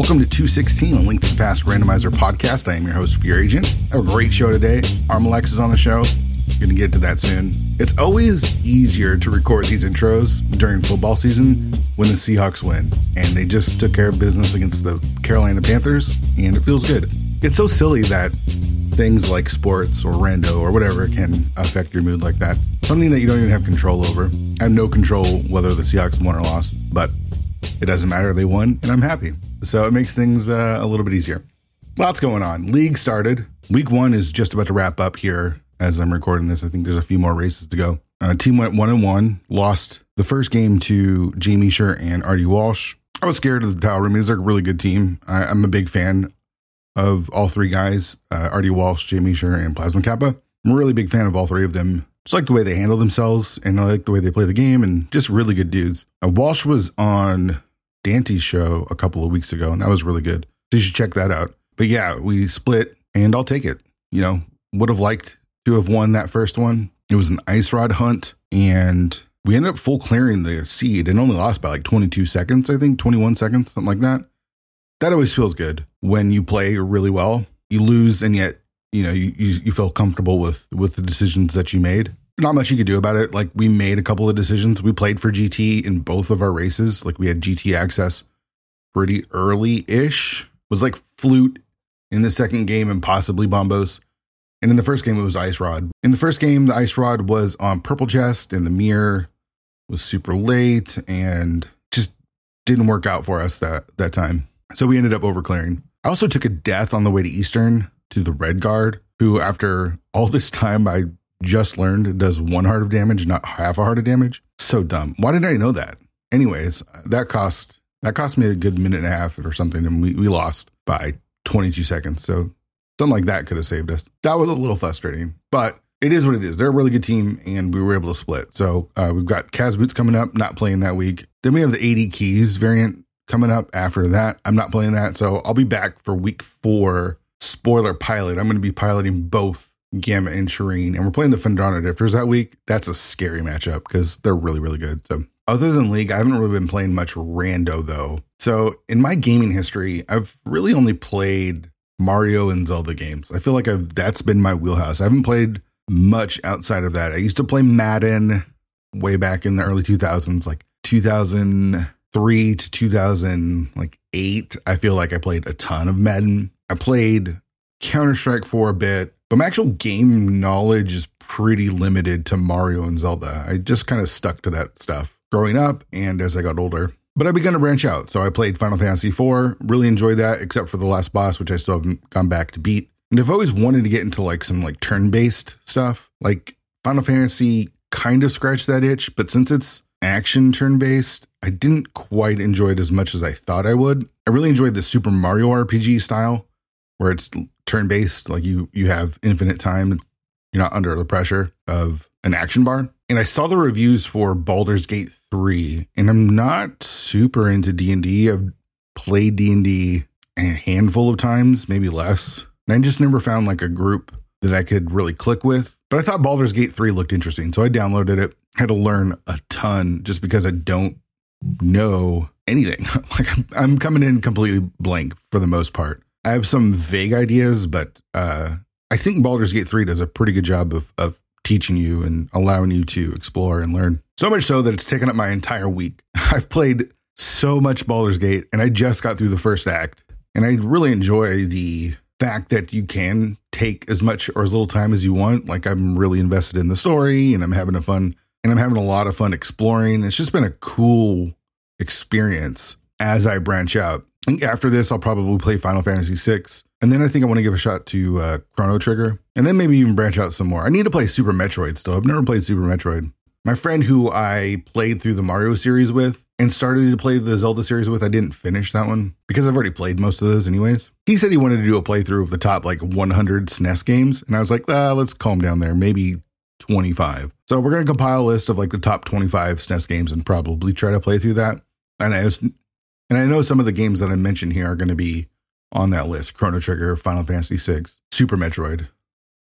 Welcome to 216 a Link to the Past Randomizer podcast. I am your host, Fear Agent. Have a great show today. Armalex is on the show. Gonna get to that soon. It's always easier to record these intros during football season when the Seahawks win. And they just took care of business against the Carolina Panthers, and it feels good. It's so silly that things like sports or rando or whatever can affect your mood like that. Something that you don't even have control over. I have no control whether the Seahawks won or lost, but it doesn't matter. They won, and I'm happy. So it makes things uh, a little bit easier. Lots going on. League started. Week one is just about to wrap up here as I'm recording this. I think there's a few more races to go. Uh, team went one and one, lost the first game to Jamie Sher and Artie Walsh. I was scared of the Tower Room. They're a really good team. I, I'm a big fan of all three guys uh, Artie Walsh, Jamie Sher, and Plasma Kappa. I'm a really big fan of all three of them. Just like the way they handle themselves and I like the way they play the game and just really good dudes. Uh, Walsh was on Dante's show a couple of weeks ago and that was really good. So you should check that out. But yeah, we split and I'll take it. You know, would have liked to have won that first one. It was an ice rod hunt and we ended up full clearing the seed and only lost by like 22 seconds, I think, 21 seconds, something like that. That always feels good when you play really well. You lose and yet, you know, you, you, you feel comfortable with with the decisions that you made. Not much you could do about it. Like we made a couple of decisions. We played for GT in both of our races. Like we had GT access pretty early ish. Was like flute in the second game and possibly bombos. And in the first game, it was Ice Rod. In the first game, the Ice Rod was on Purple Chest, and the mirror was super late and just didn't work out for us that that time. So we ended up overclearing. I also took a death on the way to Eastern to the Red Guard, who, after all this time, I just learned does one heart of damage, not half a heart of damage. So dumb. Why didn't I know that? Anyways, that cost that cost me a good minute and a half or something, and we, we lost by 22 seconds. So something like that could have saved us. That was a little frustrating, but it is what it is. They're a really good team, and we were able to split. So uh, we've got Kaz Boots coming up, not playing that week. Then we have the 80 keys variant coming up after that. I'm not playing that. So I'll be back for week four spoiler pilot. I'm going to be piloting both Gamma and Shireen, and we're playing the Fendrana Difters that week. That's a scary matchup because they're really, really good. So other than League, I haven't really been playing much rando though. So in my gaming history, I've really only played Mario and Zelda games. I feel like I've that's been my wheelhouse. I haven't played much outside of that. I used to play Madden way back in the early 2000s, like 2003 to 2000, like eight. I feel like I played a ton of Madden. I played Counter Strike for a bit, but my actual game knowledge is pretty limited to Mario and Zelda. I just kind of stuck to that stuff growing up and as I got older. But I began to branch out. So I played Final Fantasy IV, really enjoyed that, except for the last boss, which I still haven't gone back to beat. And I've always wanted to get into like some like turn based stuff. Like Final Fantasy kind of scratched that itch, but since it's action turn based, I didn't quite enjoy it as much as I thought I would. I really enjoyed the Super Mario RPG style where it's turn based, like you you have infinite time, you're not under the pressure of an action bar. And I saw the reviews for Baldur's Gate 3, and I'm not super into D&D. I've played D&D a handful of times, maybe less. And I just never found like a group that I could really click with. But I thought Baldur's Gate 3 looked interesting. So I downloaded it, had to learn a ton just because I don't know anything. like I'm coming in completely blank for the most part. I have some vague ideas, but uh, I think Baldur's Gate 3 does a pretty good job of, of teaching you and allowing you to explore and learn. So much so that it's taken up my entire week. I've played so much Baldur's Gate and I just got through the first act. And I really enjoy the fact that you can take as much or as little time as you want. Like I'm really invested in the story and I'm having a fun and I'm having a lot of fun exploring. It's just been a cool experience as I branch out. After this, I'll probably play Final Fantasy VI. And then I think I want to give a shot to uh, Chrono Trigger. And then maybe even branch out some more. I need to play Super Metroid still. I've never played Super Metroid. My friend who I played through the Mario series with and started to play the Zelda series with, I didn't finish that one because I've already played most of those anyways. He said he wanted to do a playthrough of the top like 100 SNES games. And I was like, ah, let's calm down there. Maybe 25. So we're going to compile a list of like the top 25 SNES games and probably try to play through that. And I, and I know some of the games that I mentioned here are going to be on that list Chrono Trigger, Final Fantasy VI, Super Metroid.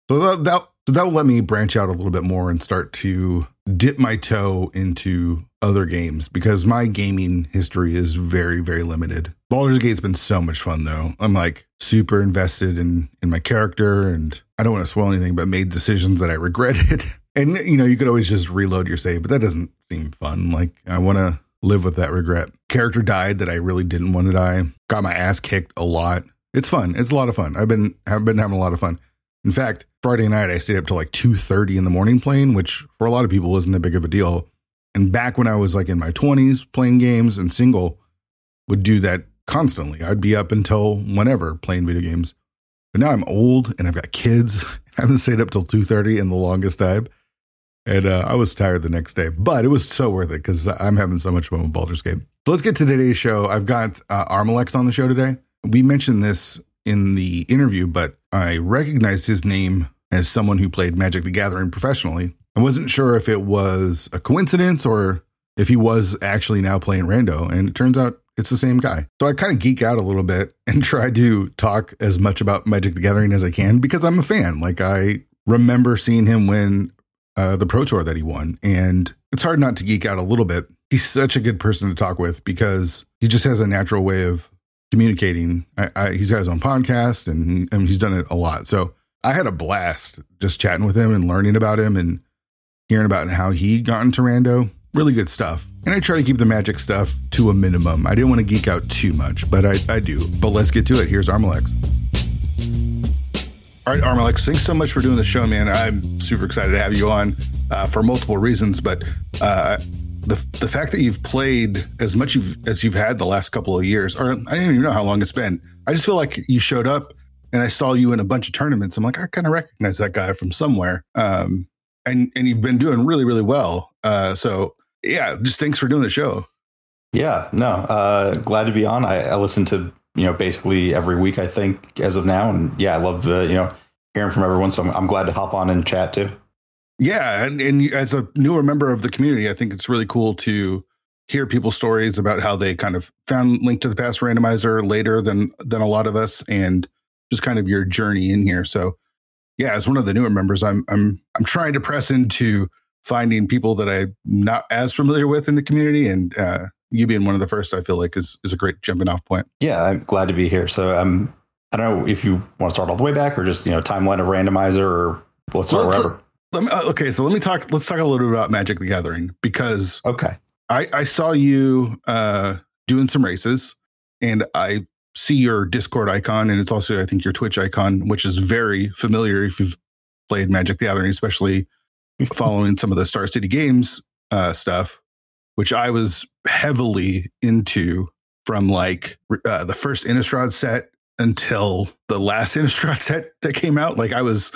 So that, that, so that will let me branch out a little bit more and start to dip my toe into other games because my gaming history is very, very limited. Baldur's Gate's been so much fun though. I'm like super invested in in my character and I don't want to spoil anything, but made decisions that I regretted. and you know, you could always just reload your save, but that doesn't seem fun. Like I want to live with that regret. Character died that I really didn't want to die. Got my ass kicked a lot. It's fun. It's a lot of fun. I've been have been having a lot of fun. In fact, Friday night I stayed up till like two thirty in the morning playing, which for a lot of people isn't that big of a deal. And back when I was like in my twenties playing games and single, would do that constantly. I'd be up until whenever playing video games. But now I'm old and I've got kids. I haven't stayed up till two thirty in the longest time and uh, I was tired the next day, but it was so worth it because I'm having so much fun with Baldur's Gate. So let's get to today's show. I've got uh, Armalex on the show today. We mentioned this in the interview, but I recognized his name as someone who played Magic the Gathering professionally. I wasn't sure if it was a coincidence or if he was actually now playing Rando, and it turns out it's the same guy. So I kind of geek out a little bit and try to talk as much about Magic the Gathering as I can because I'm a fan. Like I remember seeing him win uh, the Pro Tour that he won. And it's hard not to geek out a little bit. He's such a good person to talk with because he just has a natural way of communicating. I, I, he's got his own podcast and, and he's done it a lot. So I had a blast just chatting with him and learning about him and hearing about how he got into Rando. Really good stuff. And I try to keep the magic stuff to a minimum. I didn't want to geek out too much, but I, I do. But let's get to it. Here's Armalex. All right, Armalex, thanks so much for doing the show, man. I'm super excited to have you on uh, for multiple reasons, but uh, the the fact that you've played as much you've, as you've had the last couple of years, or I don't even know how long it's been. I just feel like you showed up and I saw you in a bunch of tournaments. I'm like, I kind of recognize that guy from somewhere. Um, and and you've been doing really really well. Uh, so yeah, just thanks for doing the show. Yeah, no, uh, glad to be on. I, I listen to you know, basically every week, I think, as of now. And yeah, I love, uh, you know, hearing from everyone. So I'm, I'm glad to hop on and chat too. Yeah. And, and as a newer member of the community, I think it's really cool to hear people's stories about how they kind of found Link to the Past randomizer later than than a lot of us and just kind of your journey in here. So yeah, as one of the newer members, I'm I'm I'm trying to press into finding people that I'm not as familiar with in the community and uh, you being one of the first, I feel like is is a great jumping off point. Yeah, I'm glad to be here. So um, I don't know if you want to start all the way back or just you know timeline of randomizer or let's start well, wherever. Let me, uh, okay, so let me talk. Let's talk a little bit about Magic the Gathering because okay, I I saw you uh, doing some races and I see your Discord icon and it's also I think your Twitch icon, which is very familiar if you've played Magic the Gathering, especially following some of the Star City Games uh, stuff which I was heavily into from like uh, the first Innistrad set until the last Innistrad set that came out. Like I was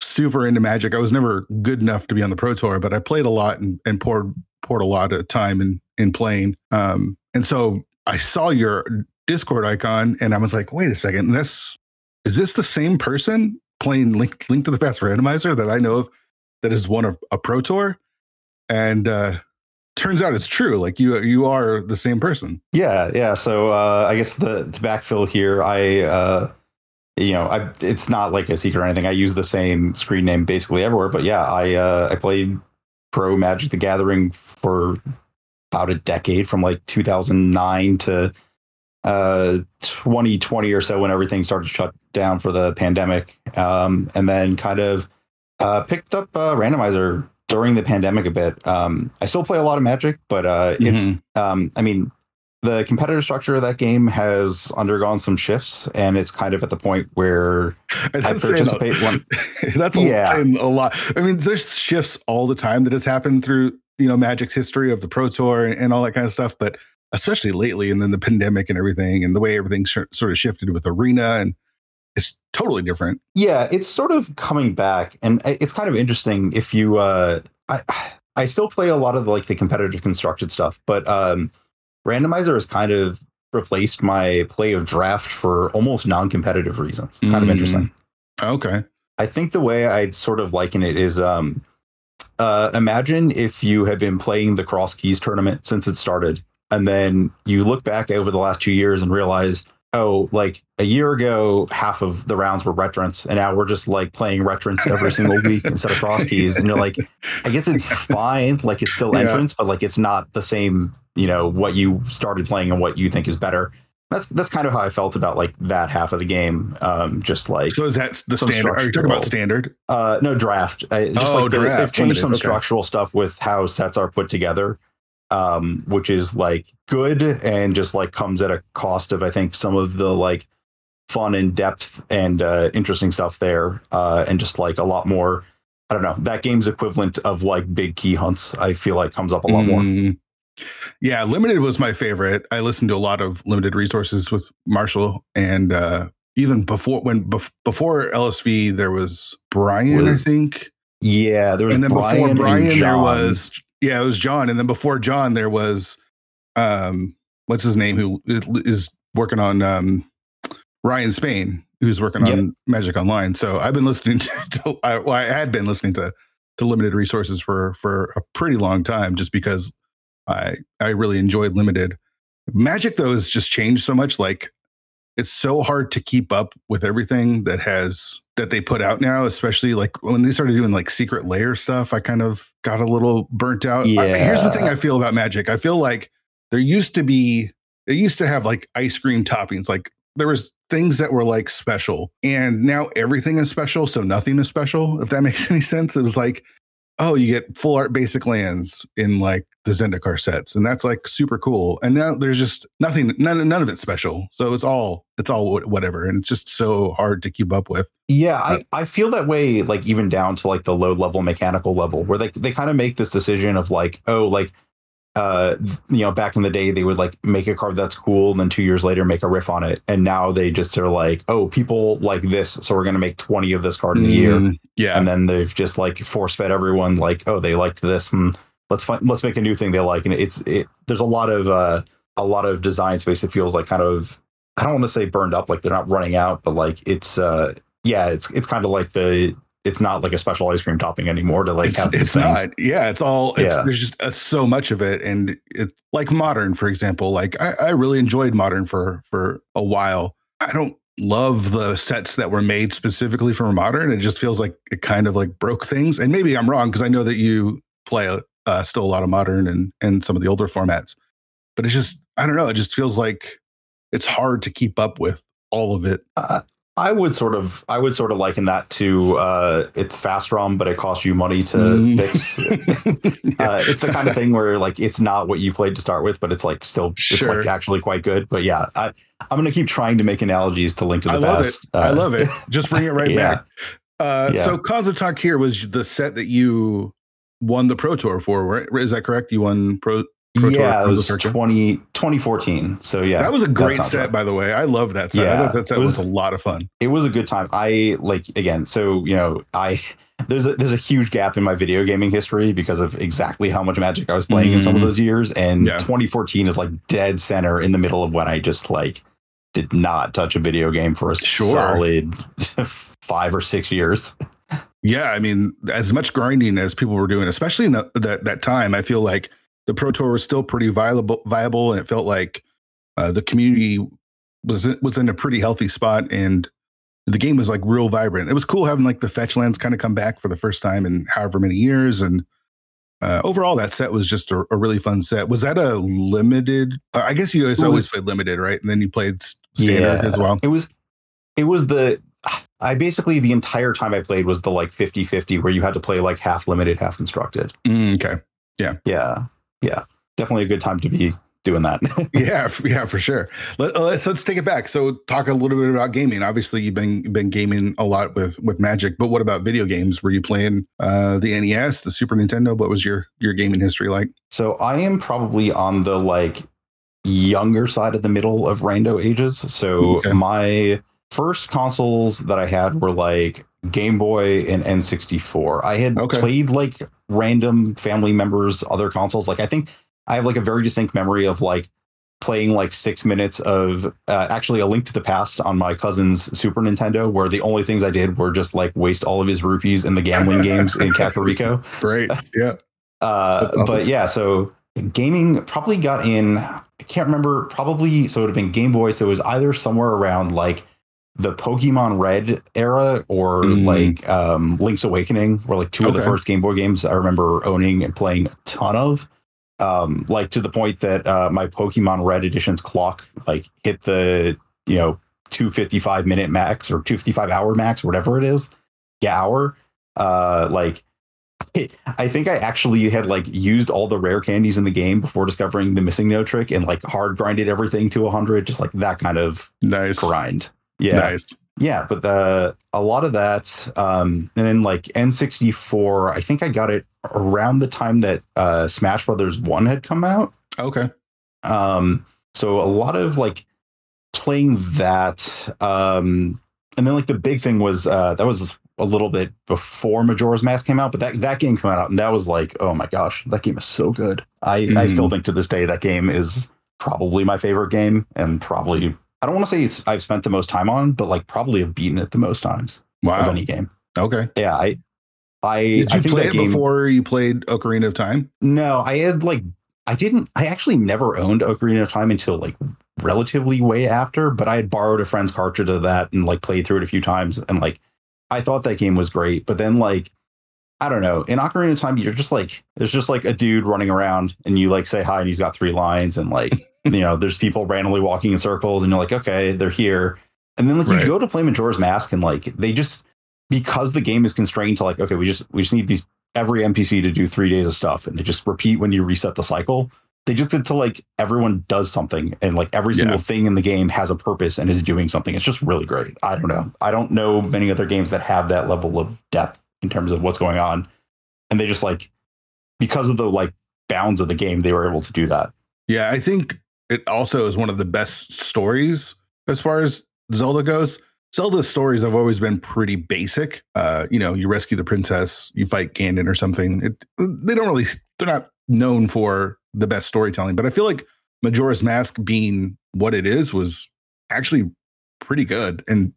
super into Magic. I was never good enough to be on the Pro Tour, but I played a lot and, and poured poured a lot of time in in playing. Um, and so I saw your Discord icon and I was like, wait a second, this is this the same person playing Link Link to the Past randomizer that I know of that is one of a Pro Tour? And uh turns out it's true. Like you you are the same person. Yeah, yeah. So uh, I guess the, the backfill here, I uh, you know, I it's not like a secret or anything. I use the same screen name basically everywhere. But yeah, I uh, I played Pro Magic the Gathering for about a decade, from like 2009 to uh 2020 or so when everything started to shut down for the pandemic um and then kind of uh picked up uh randomizer during the pandemic a bit. Um, I still play a lot of Magic, but uh, mm-hmm. it's um, I mean the competitive structure of that game has undergone some shifts, and it's kind of at the point where I participate. One, that's a, yeah. a lot. I mean, there's shifts all the time that has happened through you know Magic's history of the Pro Tour and, and all that kind of stuff, but especially lately, and then the pandemic and everything, and the way everything sh- sort of shifted with Arena and it's totally different. Yeah, it's sort of coming back, and it's kind of interesting. If you, uh, I, I still play a lot of the, like the competitive constructed stuff, but um, randomizer has kind of replaced my play of draft for almost non-competitive reasons. It's kind mm. of interesting. Okay. I think the way I'd sort of liken it is, um, uh, imagine if you had been playing the Cross Keys tournament since it started, and then you look back over the last two years and realize oh, like a year ago, half of the rounds were retrance, and now we're just like playing retrance every single week instead of cross keys. And you're like, I guess it's fine, like it's still Yeah. entrance, but like it's not the same, you know, what you started playing and what you think is better. That's that's kind of how I felt about like that half of the game. Um, just like So is that the standard? Are you talking about standard? uh, no draft. I, just Oh, like draft, they've changed some okay. structural stuff with how sets are put together, um, which is like good and just like comes at a cost of I think some of the like fun and depth and uh, interesting stuff there, uh, and just like a lot more. I don't know that game's equivalent of like big key hunts. I feel like comes up a lot more. Mm. Yeah, limited was my favorite. I listened to a lot of limited resources with Marshall, and uh, even before when bef- before LSV, there was Brian, Was- I think, Yeah, there was and then Brian before Brian, there was yeah, it was John, and then before John, there was um, what's his name who is working on um, Ryan Spain, who's working Yep. on Magic Online. So I've been listening to, to I, well, I had been listening to to limited resources for for a pretty long time, just because I I really enjoyed limited. Magic though has just changed so much. Like it's so hard to keep up with everything that has that they put out now, especially like when they started doing like secret layer stuff. I kind of got a little burnt out. I- here's the thing I feel about Magic. I feel like there used to be it used to have like ice cream toppings. Like there was things that were like special, and now everything is special, so nothing is special. If that makes any sense, it was like oh, you get full art basic lands in like the Zendikar sets, and that's like super cool. And now there's just nothing, none, none of it's special. So it's all, it's all whatever, and it's just so hard to keep up with. Yeah, Uh, I, I feel that way like even down to like the low level mechanical level where they they kind of make this decision of like, oh, like uh you know, back in the day they would like make a card that's cool and then two years later make a riff on it. And now they just are like, oh, people like this, so we're gonna make 20 of this card in a year. Mm, yeah, And then they've just like force fed everyone like, oh, they liked this. Hmm, let's find let's make a new thing they like. And it's it there's a lot of uh a lot of design space that feels like kind of I don't want to say burned up, like they're not running out, but like it's uh yeah, it's it's kind of like the it's not like a special ice cream topping anymore to like it's, have these it's things. not. Yeah, it's all. It's, Yeah. There's just uh, so much of it, and it like modern, for example. Like I, I really enjoyed modern for for a while. I don't love the sets that were made specifically for modern. It just feels like it kind of like broke things. And maybe I'm wrong because I know that you play uh, still a lot of modern and and some of the older formats. But it's just I don't know. It just feels like it's hard to keep up with all of it. Uh, I would sort of I would sort of liken that to uh it's fast ROM, but it costs you money to Mm. fix. uh, it's the kind of thing where like it's not what you played to start with, but it's like still it's like actually quite good. But yeah, I, I'm gonna keep trying to make analogies to Link to the I love Past. it. I Uh, love it. Just bring it right yeah. back. Uh, Yeah. So Khans of Tarkir was the set that you won the Pro Tour for, right? Is that correct? You won Pro. Pro Tour yeah, it was 20, 2014. So yeah, that was a great set, right. by the way. I love that set. I Yeah, thought that set was, was- a lot of fun. it was a good time. I like again, so you know, I there's a there's a huge gap in my video gaming history because of exactly how much Magic I was playing in some of Mhm. those years, and Yeah. 2014 is like dead center in the middle of when I just like did not touch a video game for a Sure. solid five or six years. Yeah, I mean, as much grinding as people were doing, especially in the, that that time, I feel like the Pro Tour was still pretty viable, viable, and it felt like uh, the community was was in a pretty healthy spot, and the game was like real vibrant. It was cool having like the fetch lands kind of come back for the first time in however many years, and uh, overall, that set was just a, a really fun set. Was that a limited? uh, I guess you guys It always was- played limited, right? And then you played standard as well. It was it was the I basically the entire time I played was the like 50-50 where you had to play like half limited, half constructed. Mm, okay. Yeah. Yeah. Yeah, definitely a good time to be doing that. yeah, yeah, for sure. Let, us let's take it back. So, talk a little bit about gaming. Obviously, you've been been gaming a lot with with Magic, but what about video games? Were you playing uh, the NES, the Super Nintendo? What was your your gaming history like? So I am probably on the like younger side of the middle of rando ages. So Okay. my first consoles that I had were like Game Boy and N64. I had Okay. played like random family members other consoles. Like I think I have like a very distinct memory of like playing like six minutes of uh, actually a link to the past on my cousin's Super Nintendo, where the only things I did were just like waste all of his rupees in the gambling games in Kakariko. Great, yeah, Uh, awesome. But yeah, so gaming probably got in. I can't remember. Probably so it would have been Game Boy. So it was either somewhere around like the Pokemon Red era or Mm. like um, Link's Awakening, were like two of the first Game Boy games I remember owning and playing a ton of. Um, like to the point that uh, my Pokemon Red edition's clock like hit the you know 255 minute max or 255 hour max, whatever it is. Yeah, hour. Uh, like I think I actually had like used all the rare candies in the game before discovering the MissingNo trick and like hard grinded everything to 100, just like that kind of Nice. grind. Yeah. Nice. Yeah, but the a lot of that, um, and then like N64, I think I got it around the time that uh, Smash Brothers One had come out. Okay. Um, so a lot of like playing that, um, and then like the big thing was uh, that was a little bit before Majora's Mask came out, but that that game came out and that was like, oh my gosh, that game is so good. I I Mhm. still think to this day that game is probably my favorite game and probably I don't want to say it's, I've spent the most time on, but like probably have beaten it the most times of any game. Okay. Yeah, I I Did I you think play it game, before you played Ocarina of Time? No, I had like I didn't I actually never owned Ocarina of Time until like relatively way after, but I had borrowed a friend's cartridge of that and like played through it a few times and like I thought that game was great, but then like I don't know. In Ocarina of Time, you're just like there's just like a dude running around and you like say hi and he's got three lines and like you know, there's people randomly walking in circles and you're like, okay, they're here. And then like Right. you go to play Majora's Mask and like they just because the game is constrained to like, okay, we just we just need these every NPC to do three days of stuff and they just repeat when you reset the cycle. They just did to like everyone does something and like every single Yeah. thing in the game has a purpose and is doing something. It's just really great. I don't know. I don't know many other games that have that level of depth in terms of what's going on. And they just like because of the like bounds of the game, they were able to do that. Yeah, I think it also is one of the best stories as far as Zelda goes. Zelda's stories have always been pretty basic. Uh, you know, you rescue the princess, you fight Ganon or something. It, they don't really, they're not known for the best storytelling, but I feel like Majora's Mask being what it is was actually pretty good and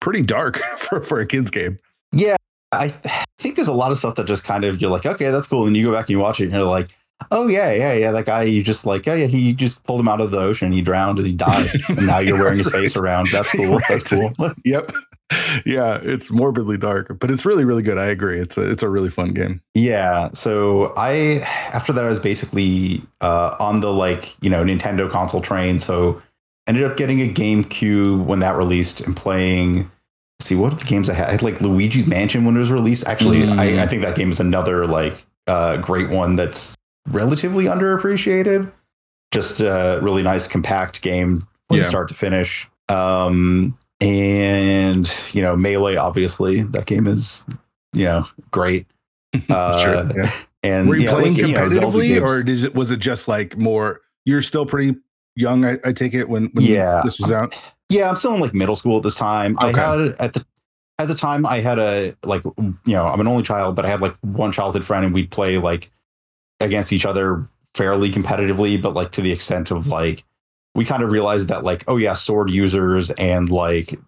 pretty dark for, for a kid's game. Yeah, I th- think there's a lot of stuff that just kind of you're like, okay, that's cool, and you go back and you watch it, and you're like, oh yeah, yeah, yeah, that guy, you just like, oh yeah, he just pulled him out of the ocean, he drowned, and he died, and now you're wearing his face around. That's cool. That's cool. Yep. Yeah, it's morbidly dark, but it's really, really good. I agree. It's a it's a really fun game. Yeah. So I after that I was basically uh, on the like you know Nintendo console train. So ended up getting a GameCube when that released and playing. See what are the games I had? I had like Luigi's Mansion when it was released. Actually, Mm. I, I think that game is another like uh, great one that's relatively underappreciated. Just a really nice compact game from Yeah. start to finish. Um, and you know Melee, obviously that game is you know great. Uh, sure. Yeah. And Were you playing like, you know, competitively, or it, was it just like more? You're still pretty young, I, I take it when when Yeah. this was out. Yeah, I'm still in like middle school at this time. Okay. I had at the at the time I had a like you know I'm an only child, but I had like one childhood friend, and we'd play like against each other fairly competitively, but like to the extent of like we kind of realized that like oh yeah, sword users and like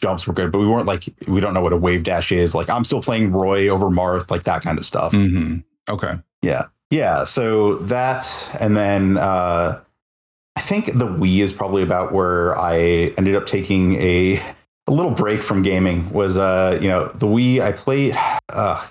jumps were good, but we weren't like we don't know what a wave dash is. Like I'm still playing Roy over Marth, like that kind of stuff. hmm Okay. Yeah. Yeah. So that, and then uh, I think the Wii is probably about where I ended up taking a, a little break from gaming. Was, uh, you know, the Wii, I played, uh,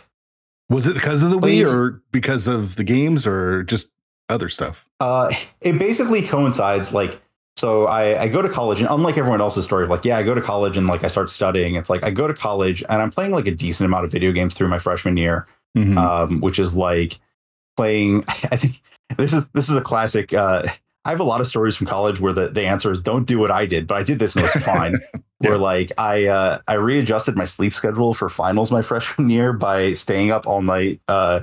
Was it because of the Played- Wii, or because of the games, or just other stuff? uh, it basically coincides like, so I, I go to college and unlike everyone else's story, of like, yeah, I go to college and like I start studying. It's like I go to college and I'm playing like a decent amount of video games through my freshman year. Mhm. um, which is like playing. I think this is this is a classic. Uh, I have a lot of stories from college where the, the answer is don't do what I did, but I did this and it was fine. Yeah. Where like I uh, I readjusted my sleep schedule for finals my freshman year by staying up all night, uh,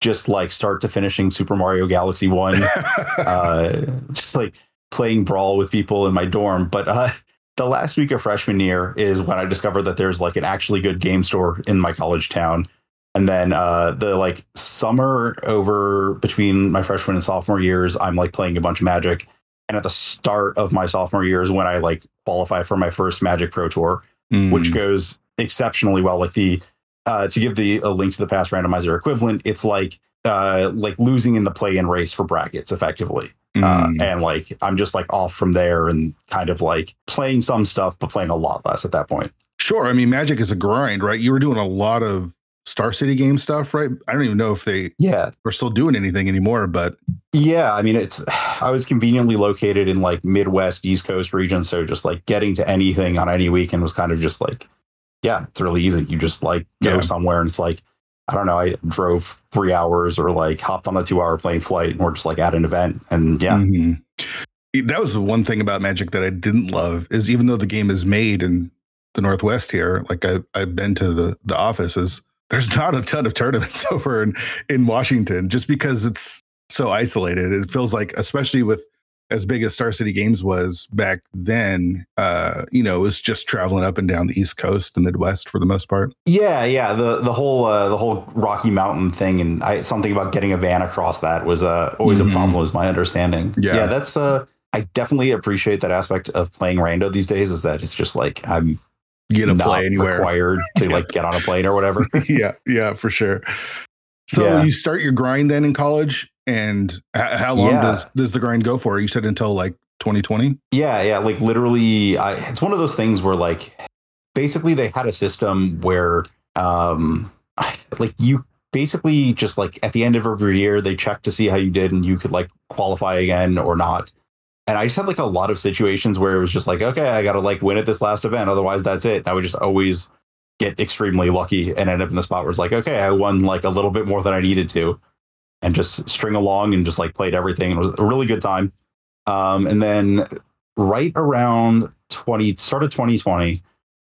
just like start to finishing Super Mario Galaxy One, uh, just like playing brawl with people in my dorm. But uh, the last week of freshman year is when I discovered that there's like an actually good game store in my college town. And then uh, the like summer over between my freshman and sophomore years, I'm like playing a bunch of Magic. And at the start of my sophomore years when I like qualify for my first Magic Pro Tour Mm. which goes exceptionally well. Like the uh, to give the a link to the past randomizer equivalent, it's like uh, like losing in the play-in race for brackets effectively. Uh, Mm. and like I'm just like off from there and kind of like playing some stuff, but playing a lot less at that point. Sure. I mean, Magic is a grind, right? You were doing a lot of Star City game stuff, right? I don't even know if they Yeah, are still doing anything anymore, but yeah. I mean, it's I was conveniently located in like Midwest, East Coast region, so just like getting to anything on any weekend was kind of just like, yeah, it's really easy. You just like go Yeah. somewhere and it's like. I don't know. I drove three hours or like hopped on a two hour plane flight and we're just like at an event. And yeah, Mhm. that was the one thing about Magic that I didn't love is even though the game is made in the Northwest here, like I, I've been to the the offices, there's not a ton of tournaments over in in Washington just because it's so isolated. It feels like, especially with as big as Star City Games was back then, uh, you know, it was just traveling up and down the East Coast, the Midwest for the most part. Yeah, yeah. The the whole uh, the whole Rocky Mountain thing and I, something about getting a van across that was uh, always Mhm. a problem. Was my understanding. Yeah. that's uh, I definitely appreciate that aspect of playing Rando these days. Is that it's just like I'm Get to not play anywhere. required to like get on a plane or whatever. yeah, yeah, for sure. So Yeah. you start your grind then in college, and h- how long Yeah. does does the grind go for? You said until like 2020. Yeah, yeah. Like literally, I, it's one of those things where like basically they had a system where um like you basically just like at the end of every year they check to see how you did and you could like qualify again or not. And I just had like a lot of situations where it was just like, okay, I gotta like win at this last event, otherwise that's it. And I would just always get extremely lucky and end up in the spot where it's like, okay, I won like a little bit more than I needed to, and just string along and just like played everything. It was a really good time. Um, and then right around 20 start of 2020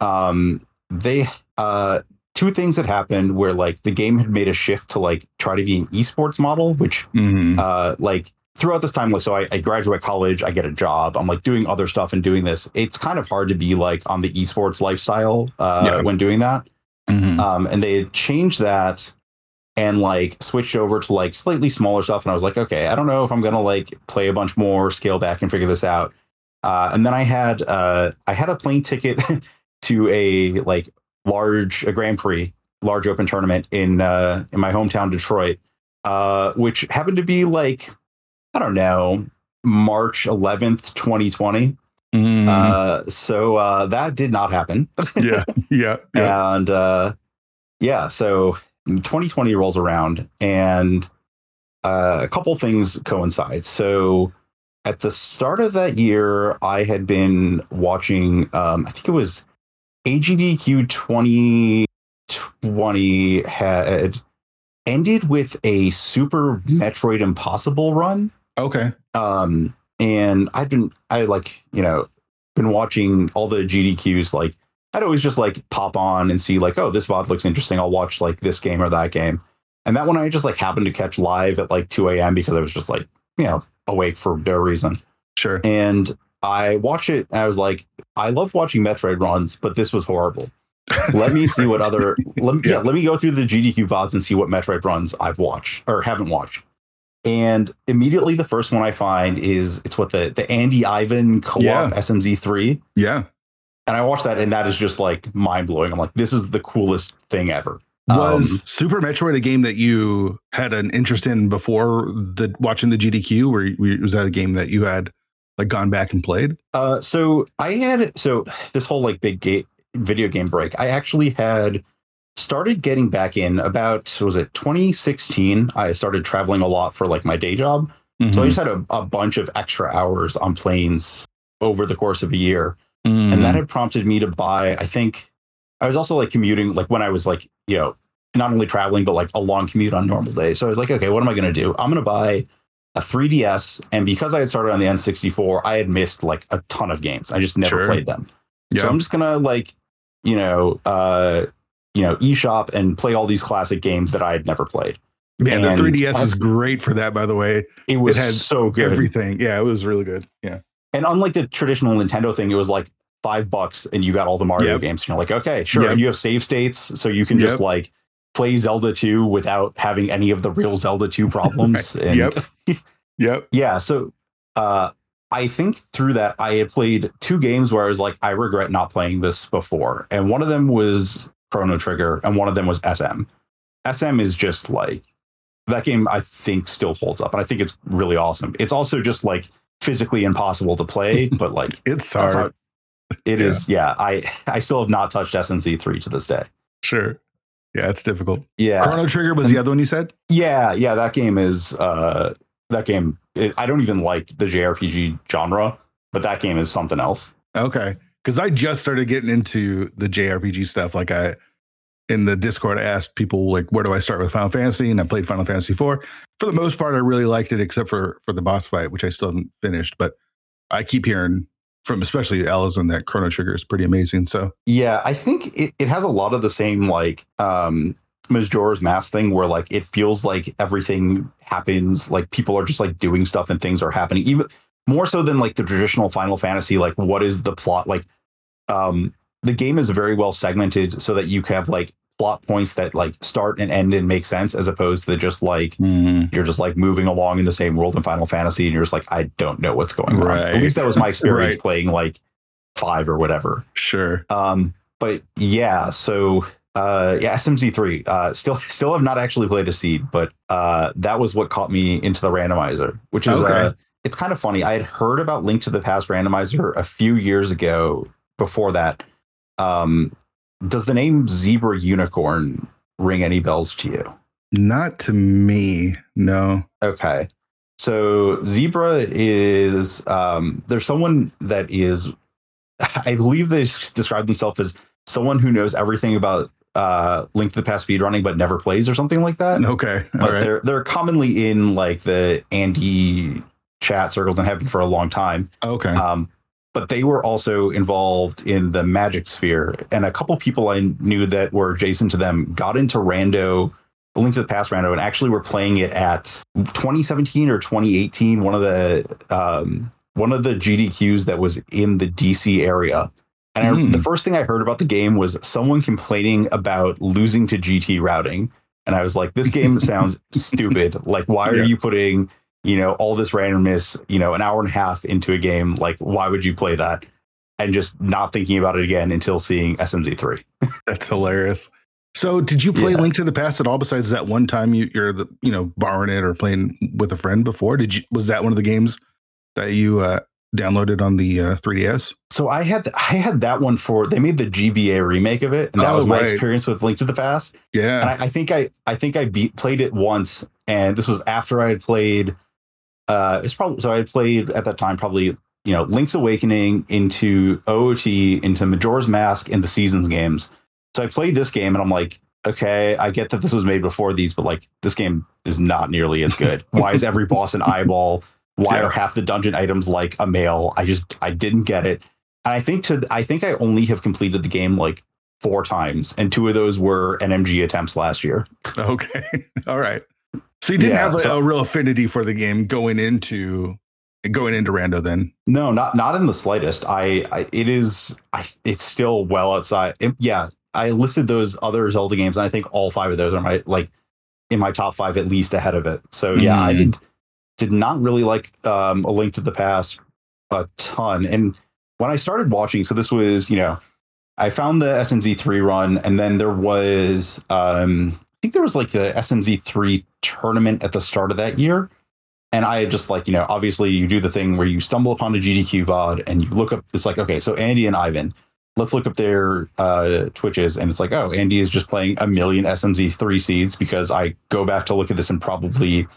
um they uh two things had happened where like the game had made a shift to like try to be an esports model which Mm-hmm. uh like throughout this time like so I, I graduate college i get a job i'm like doing other stuff and doing this it's kind of hard to be like on the esports lifestyle uh Yeah. when doing that Mm-hmm. um, and they had changed that and like switched over to like slightly smaller stuff. And I was like, okay, I don't know if I'm gonna like play a bunch more, scale back, and figure this out. Uh, and then I had uh, I had a plane ticket to a like large a Grand Prix, large open tournament in uh, in my hometown Detroit, uh, which happened to be like I don't know March 11th, 2020. Mhm. Uh, so uh, that did not happen. yeah, yeah, yeah. And uh, yeah, so 2020 rolls around and uh, a couple things coincide. So at the start of that year, I had been watching, um, I think it was AGDQ 2020 had ended with a Super Metroid Impossible run Okay. um and i'd been i like you know been watching all the gdqs like i'd always just like pop on and see like oh this vod looks interesting i'll watch like this game or that game and that one i just like happened to catch live at like 2 a.m because i was just like you know awake for no reason Sure. and i watched it and i was like i love watching metroid runs but this was horrible let me see what other let me, yeah. Yeah. let me go through the GDQ VODs and see what Metroid runs I've watched or haven't watched. And immediately the first one I find is it's what the the Andy Ivan co-op Yeah. SMZ3. Yeah. And I watched that and that is just like mind blowing. I'm like, this is the coolest thing ever. Was Um, Super Metroid a game that you had an interest in before the watching the GDQ? Where you- was that a game that you had like gone back and played? Uh, so I had so this whole like big ga- video game break. I actually had started getting back in about was it 2016. I started traveling a lot for like my day job, so I just had a, a bunch of extra hours on planes over the course of a year, Mm-hmm. and that had prompted me to buy. I think I was also like commuting, like when I was like you know not only traveling but like a long commute on normal days. So I was like, okay, what am I going to do? I'm going to buy a 3DS, and because I had started on the N64, I had missed like a ton of games. I just never Sure. played them. yeah. So I'm just gonna like, you know, uh, you know, eShop and play all these classic games that I had never played. Man, the 3DS is great for that, by the way. It was had so good. Everything. Yeah, it was really good. Yeah. and unlike the traditional Nintendo thing, it was like five bucks and you got all the Mario Yep. games. And you're like, okay, sure. Yep. And you have save states, so you can just like play Zelda 2 without having any of the real Zelda 2 problems. and Yep. Yep. yeah, so uh I think through that I had played two games where I was like, I regret not playing this before. And one of them was Chrono Trigger and one of them was SM. SM is just like that game I think still holds up, and I think it's really awesome. It's also just like physically impossible to play, but like It's hard. is. Yeah, I I still have not touched SMZ three to this day. Sure. Yeah, it's difficult. Yeah, Chrono Trigger was the other one you said? yeah, yeah. That game is uh that game. It, I don't even like the JRPG genre, but that game is something else. Okay. Because I just started getting into the JRPG stuff. Like I in the Discord, I asked people like, where do I start with Final Fantasy? And I played Final Fantasy IV. For the most part, I really liked it, except for for the boss fight, which I still haven't finished. But I keep hearing from especially Allison that Chrono Trigger is pretty amazing. So Yeah, I think it, it has a lot of the same like um Majora's Mask thing where like it feels like everything happens, like people are just like doing stuff and things are happening. Even more so than like the traditional Final Fantasy, like what is the plot? Like um the game is very well segmented so that you have like plot points that like start and end and make sense as opposed to just like you're just like moving along in the same world in Final Fantasy and you're just like, I don't know what's going on. Right. At least that was my experience Right. playing like five or whatever. sure. Um, but yeah, so uh, yeah, SMZ three. Uh, still, still have not actually played a seed, but uh, that was what caught me into the randomizer, which is Okay. uh, it's kind of funny. I had heard about Link to the Past randomizer a few years ago. Before that, um, does the name Zebra Unicorn ring any bells to you? Not to me. No. Okay. So Zebra is um there's someone that is I believe they describe themselves as someone who knows everything about uh Link to the Past speedrunning but never plays or something like that. Okay. All But right. they're they're commonly in like the Andy chat circles and have been for a long time. Okay. Um, but they were also involved in the magic sphere, and a couple people I knew that were adjacent to them got into Rando, A Link to the Past Rando, and actually were playing it at 2017 or 2018. One of the um, one of the GDQs that was in the DC area. And I, Hmm. the first thing I heard about the game was someone complaining about losing to GT routing. And I was like, this game sounds stupid. Like, why are you putting you know, all this randomness, you know, an hour and a half into a game, like why would you play that? And just not thinking about it again until seeing SMZ3. That's hilarious. So, did you play Yeah. Link to the Past at all? Besides that one time you, you're the you know borrowing it or playing with a friend before? Did you was that one of the games that you uh, downloaded on the uh, 3ds? So I had I had that one for they made the GBA remake of it, and that Oh, was my right. experience with Link to the Past. Yeah. And I, I think I I think I beat played it once, and this was after I had played. Uh, it's probably so I played at that time probably you know Link's Awakening into OOT into Majora's Mask and the Seasons games. So I played this game, and I'm like, okay, I get that this was made before these, but like this game is not nearly as good. Why is every boss an eyeball? Why Yeah. are half the dungeon items like a mail? I just I didn't get it. And I think to I think I only have completed the game like four times, and two of those were NMG attempts last year. okay. all right. So you didn't Yeah, have a, so- a real affinity for the game going into going into Rando then. No, not not in the slightest. I, I it is I it's still well outside. It- yeah, I listed those other Zelda games, and I think all five of those are my like in my top five at least ahead of it. So yeah, I Mhm. did did not really like um, a Link to the Past a ton. And when I started watching, so this was you know I found the SMZ three run, and then there was um, I think there was like the SMZ three tournament at the start of that year. And I had just like, you know, obviously you do the thing where you stumble upon a GDQ VOD and you look up, it's like, okay, so Andy and Ivan, let's look up their uh, Twitches. And it's like, oh, Andy is just playing a million SMZ three seeds because I go back to look at this and probably,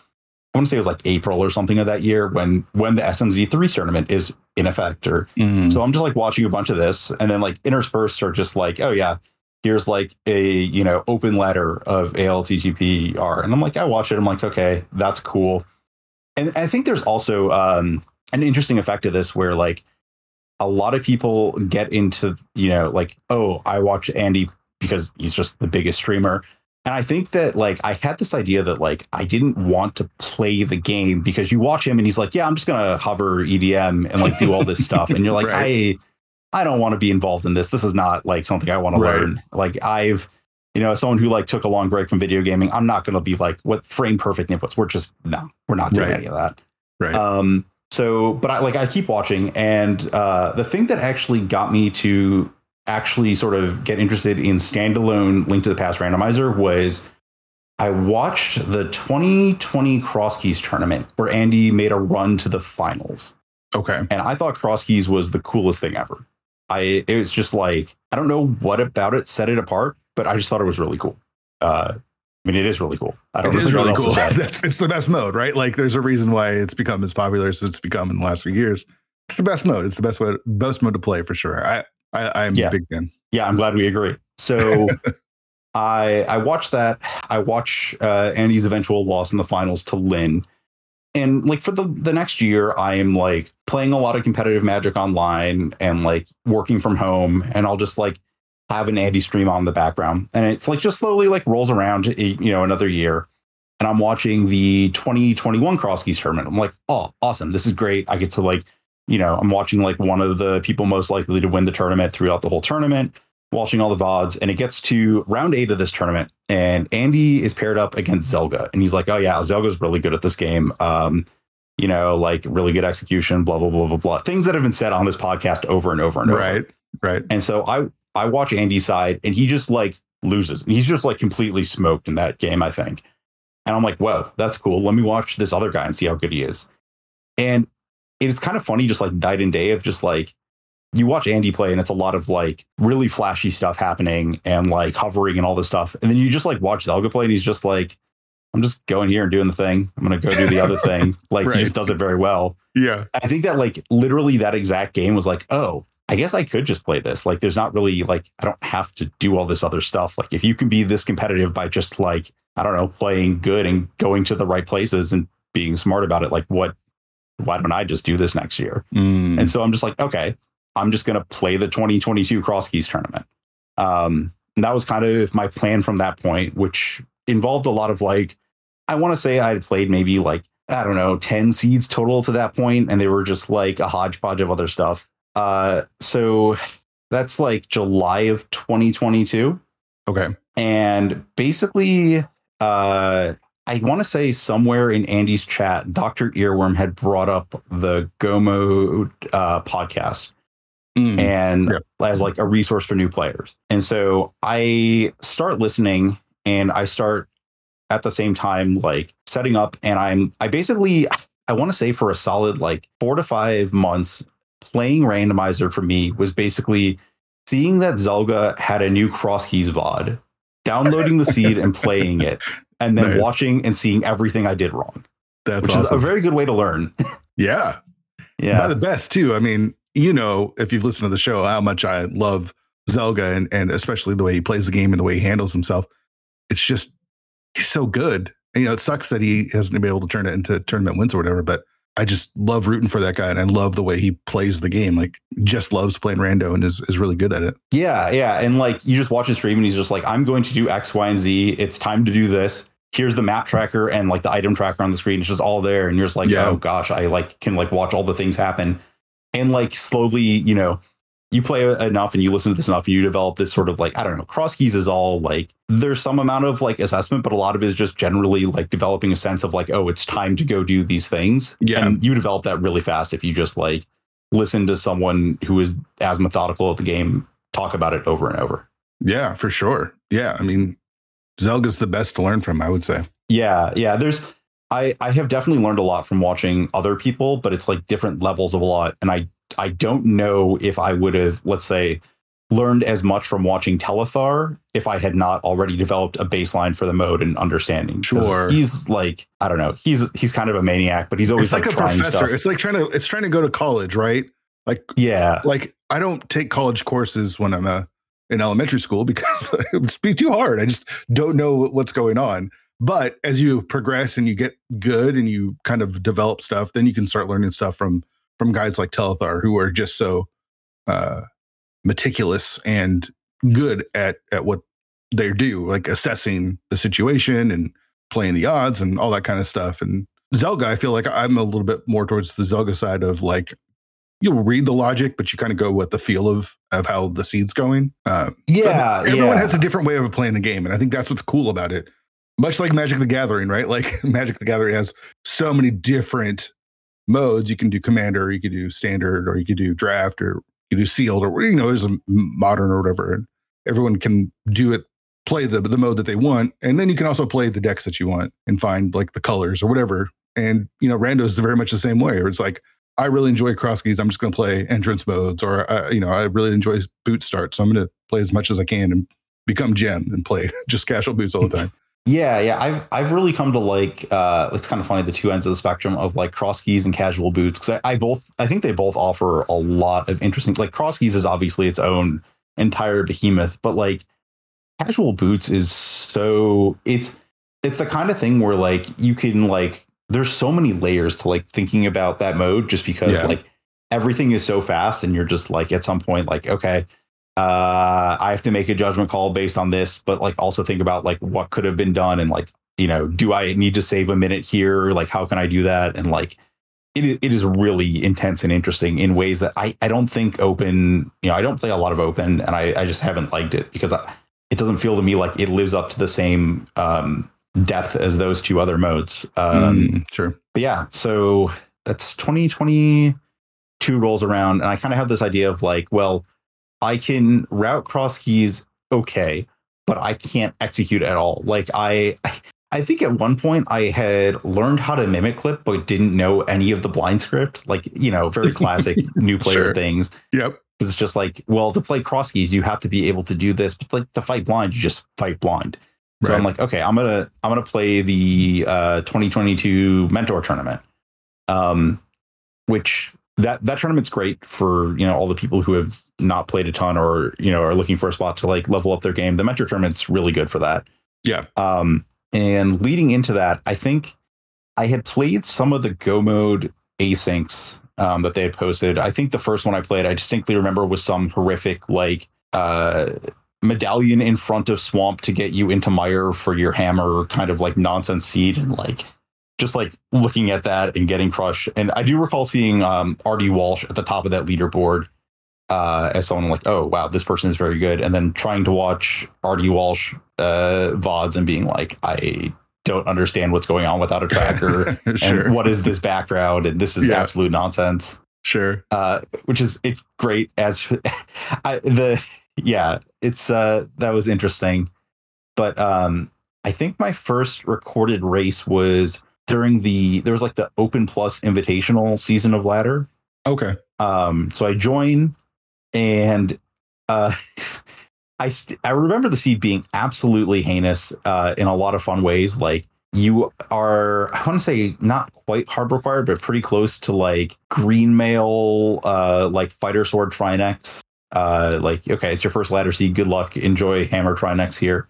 I want to say it was like April or something of that year when when the SMZ three tournament is in effect. Or so I'm just like watching a bunch of this, and then like interspersed are just like, oh yeah, here's like a you know open letter of ALTTPR, and I'm like, I watch it, I'm like, okay, that's cool. And I think there's also um, an interesting effect of this where like a lot of people get into you know like, oh, I watch Andy because he's just the biggest streamer. And I think that like I had this idea that like I didn't want to play the game because you watch him and he's like, yeah, I'm just gonna hover EDM and like do all this stuff, and you're like, Right. I I don't want to be involved in this. This is not like something I want to Right. learn. Like I've you know, as someone who like took a long break from video gaming, I'm not gonna be like what frame perfect inputs. We're just no, we're not doing Right. any of that. right. Um, so, but I like I keep watching, and uh, the thing that actually got me to actually sort of get interested in standalone Link to the Past randomizer was I watched the 2020 Cross Keys tournament where Andy made a run to the finals. Okay. And I thought Cross Keys was the coolest thing ever. I it was just like I don't know what about it set it apart, but I just thought it was really cool. Uh, I mean, it is really cool. I don't It is really cool. it's the best mode, right? Like, there's a reason why it's become as popular as it's become in the last few years. It's the best mode. It's the best way, best mode to play for sure. I, I I'm Yeah. a big fan. Yeah, I'm glad we agree. So I I watched that. I watch uh, Andy's eventual loss in the finals to Lynn. And like for the the next year, I am like playing a lot of competitive magic online and like working from home, and I'll just like have an Andy stream on the background. And it's like just slowly like rolls around you know, another year. And I'm watching the 2021 Cross Keys tournament. I'm like, oh, awesome. This is great. I get to like, you know, I'm watching like one of the people most likely to win the tournament throughout the whole tournament watching all the VODs, and it gets to round eight of this tournament, and Andy is paired up against Zelga, and he's like, "Oh yeah, Zelga's really good at this game. Um, you know, like really good execution, blah blah blah blah blah. Things that have been said on this podcast over and over and over. Right. Right. And so I I watch Andy's side, and he just like loses, and he's just like completely smoked in that game. I think, and I'm like, "Whoa, that's cool. Let me watch this other guy and see how good he is." And it's kind of funny, just like night and day of just like you watch Andy play and it's a lot of like really flashy stuff happening and like hovering and all this stuff. And then you just like watch Zelga play and he's just like, I'm just going here and doing the thing. I'm going to go do the other thing. Like Right. he just does it very well. Yeah. I think that like literally that exact game was like, oh, I guess I could just play this. Like there's not really like, I don't have to do all this other stuff. Like if you can be this competitive by just like, I don't know, playing good and going to the right places and being smart about it, like what, why don't I just do this next year? Mm. And so I'm just like, okay, I'm just going to play the 2022 Cross Keys tournament. Um, and that was kind of my plan from that point, which involved a lot of like, I want to say I had played maybe like, I don't know, 10 seeds total to that point, and they were just like a hodgepodge of other stuff. Uh, so that's like July of 2022. okay. And basically, uh, I want to say somewhere in Andy's chat, Dr. Earworm had brought up the Go Mode uh, podcast Mm. and Yep. as like a resource for new players. And so I start listening and I start at the same time like setting up and I'm I basically I want to say for a solid like 4 to 5 months playing randomizer for me was basically seeing that Zelga had a new cross keys VOD, downloading the seed and playing it and then Nice. watching and seeing everything I did wrong, That's which is a very good way to learn. yeah. Yeah. By the best too. I mean, you know, if you've listened to the show, how much I love Zelga and and especially the way he plays the game and the way he handles himself. It's just he's so good. And, you know, it sucks that he hasn't been able to turn it into tournament wins or whatever. But I just love rooting for that guy, and I love the way he plays the game. Like, just loves playing rando and is is really good at it. Yeah, yeah. And like you just watch his stream and he's just like, I'm going to do X, Y, and Z. It's time to do this. Here's the map tracker and like the item tracker on the screen. It's just all there. And you're just like, Yeah. oh gosh, I like can like watch all the things happen. And like slowly, you know, you play enough and you listen to this enough and you develop this sort of like, I don't know, cross keys is all like there's some amount of like assessment, but a lot of it is just generally like developing a sense of like, oh, it's time to go do these things. Yeah. And you develop that really fast if you just like listen to someone who is as methodical at the game talk about it over and over. Yeah, for sure. Yeah, I mean, Zelga's the best to learn from. I would say. Yeah, yeah. There's I I have definitely learned a lot from watching other people, but it's like different levels of a lot. And I I don't know if I would have, let's say, learned as much from watching Telethar if I had not already developed a baseline for the mode and understanding. Sure. He's like, I don't know, he's he's kind of a maniac, but he's always It's like, like, a trying professor. stuff. It's like trying to it's trying to go to college, right? Like yeah. like I don't take college courses when I'm uh, in elementary school because it would be too hard. I just don't know what's going on. But as you progress and you get good and you kind of develop stuff, then you can start learning stuff from from guys like Telethar who are just so uh, meticulous and good at at what they do, like assessing the situation and playing the odds and all that kind of stuff. And Zelga, I feel like I'm a little bit more towards the Zelga side of like you'll read the logic, but you kind of go with the feel of of how the seed's going. Um, Yeah. everyone yeah. has a different way of playing the game, and I think that's what's cool about it. Much like Magic the Gathering, right? Like Magic the Gathering has so many different modes. You can do Commander, you can do Standard, or you could do Draft, or you do Sealed, or you know, there's a Modern or whatever, and everyone can do it play the the mode that they want, and then you can also play the decks that you want and find like the colors or whatever. And you know, Rando is very much the same way. Where it's like I really enjoy cross keys. I'm just going to play entrance modes, or uh, you know, I really enjoy boot start, so I'm going to play as much as I can and become gem and play just casual boots all the time. Yeah, yeah. I've I've really come to like uh it's kind of funny the two ends of the spectrum of like cross keys and casual boots because I, I both I think they both offer a lot of interesting like cross keys is obviously its own entire behemoth, but like casual boots is so it's it's the kind of thing where like you can like there's so many layers to like thinking about that mode just because Yeah. like everything is so fast and you're just like at some point like okay uh i have to make a judgment call based on this but like also think about like what could have been done and like you know do i need to save a minute here? Like how can i do that? And like it, it is really intense and interesting in ways that I, I don't think open you know i don't play a lot of open and i, I just haven't liked it because I, it doesn't feel to me like it lives up to the same um depth as those two other modes. Um Mm, sure. but yeah, so that's 2022 rolls around, and I kind of have this idea of like, well, I can route cross keys okay, but I can't execute at all. Like I I think at one point I had learned how to mimic clip, but didn't know any of the blind script. Like, you know, very classic new player Sure. things. Yep. It's just like, well, to play cross keys, you have to be able to do this, but like to fight blind, you just fight blind. So Right. I'm like, okay, I'm gonna I'm gonna play the uh, 2022 mentor tournament, um, which that that tournament's great for you know all the people who have not played a ton or you know are looking for a spot to like level up their game. The mentor tournament's really good for that. Yeah. Um, and leading into that, I think I had played some of the Go mode asyncs um, that they had posted. I think the first one I played, I distinctly remember was some horrific like uh, medallion in front of swamp to get you into mire for your hammer kind of like nonsense seed and like just like looking at that and getting crushed. And I do recall seeing um, Artie Walsh at the top of that leaderboard uh, as someone like, oh wow, this person is very good, and then trying to watch Artie Walsh uh, vods and being like, I don't understand what's going on without a tracker. sure. And what is this background? And this is Yeah. absolute nonsense. Sure. Uh, which is it's great as I, the yeah, it's uh that was interesting. But um I think my first recorded race was during the there was like the Open Plus Invitational season of Ladder. Okay. Um so I joined and uh I st- I remember the seed being absolutely heinous uh in a lot of fun ways. Like you are I want to say not quite hard required but pretty close to like green mail uh like fighter sword Trinexx. Uh like okay it's your first ladder seed. Good luck. Enjoy hammer Trinexx here.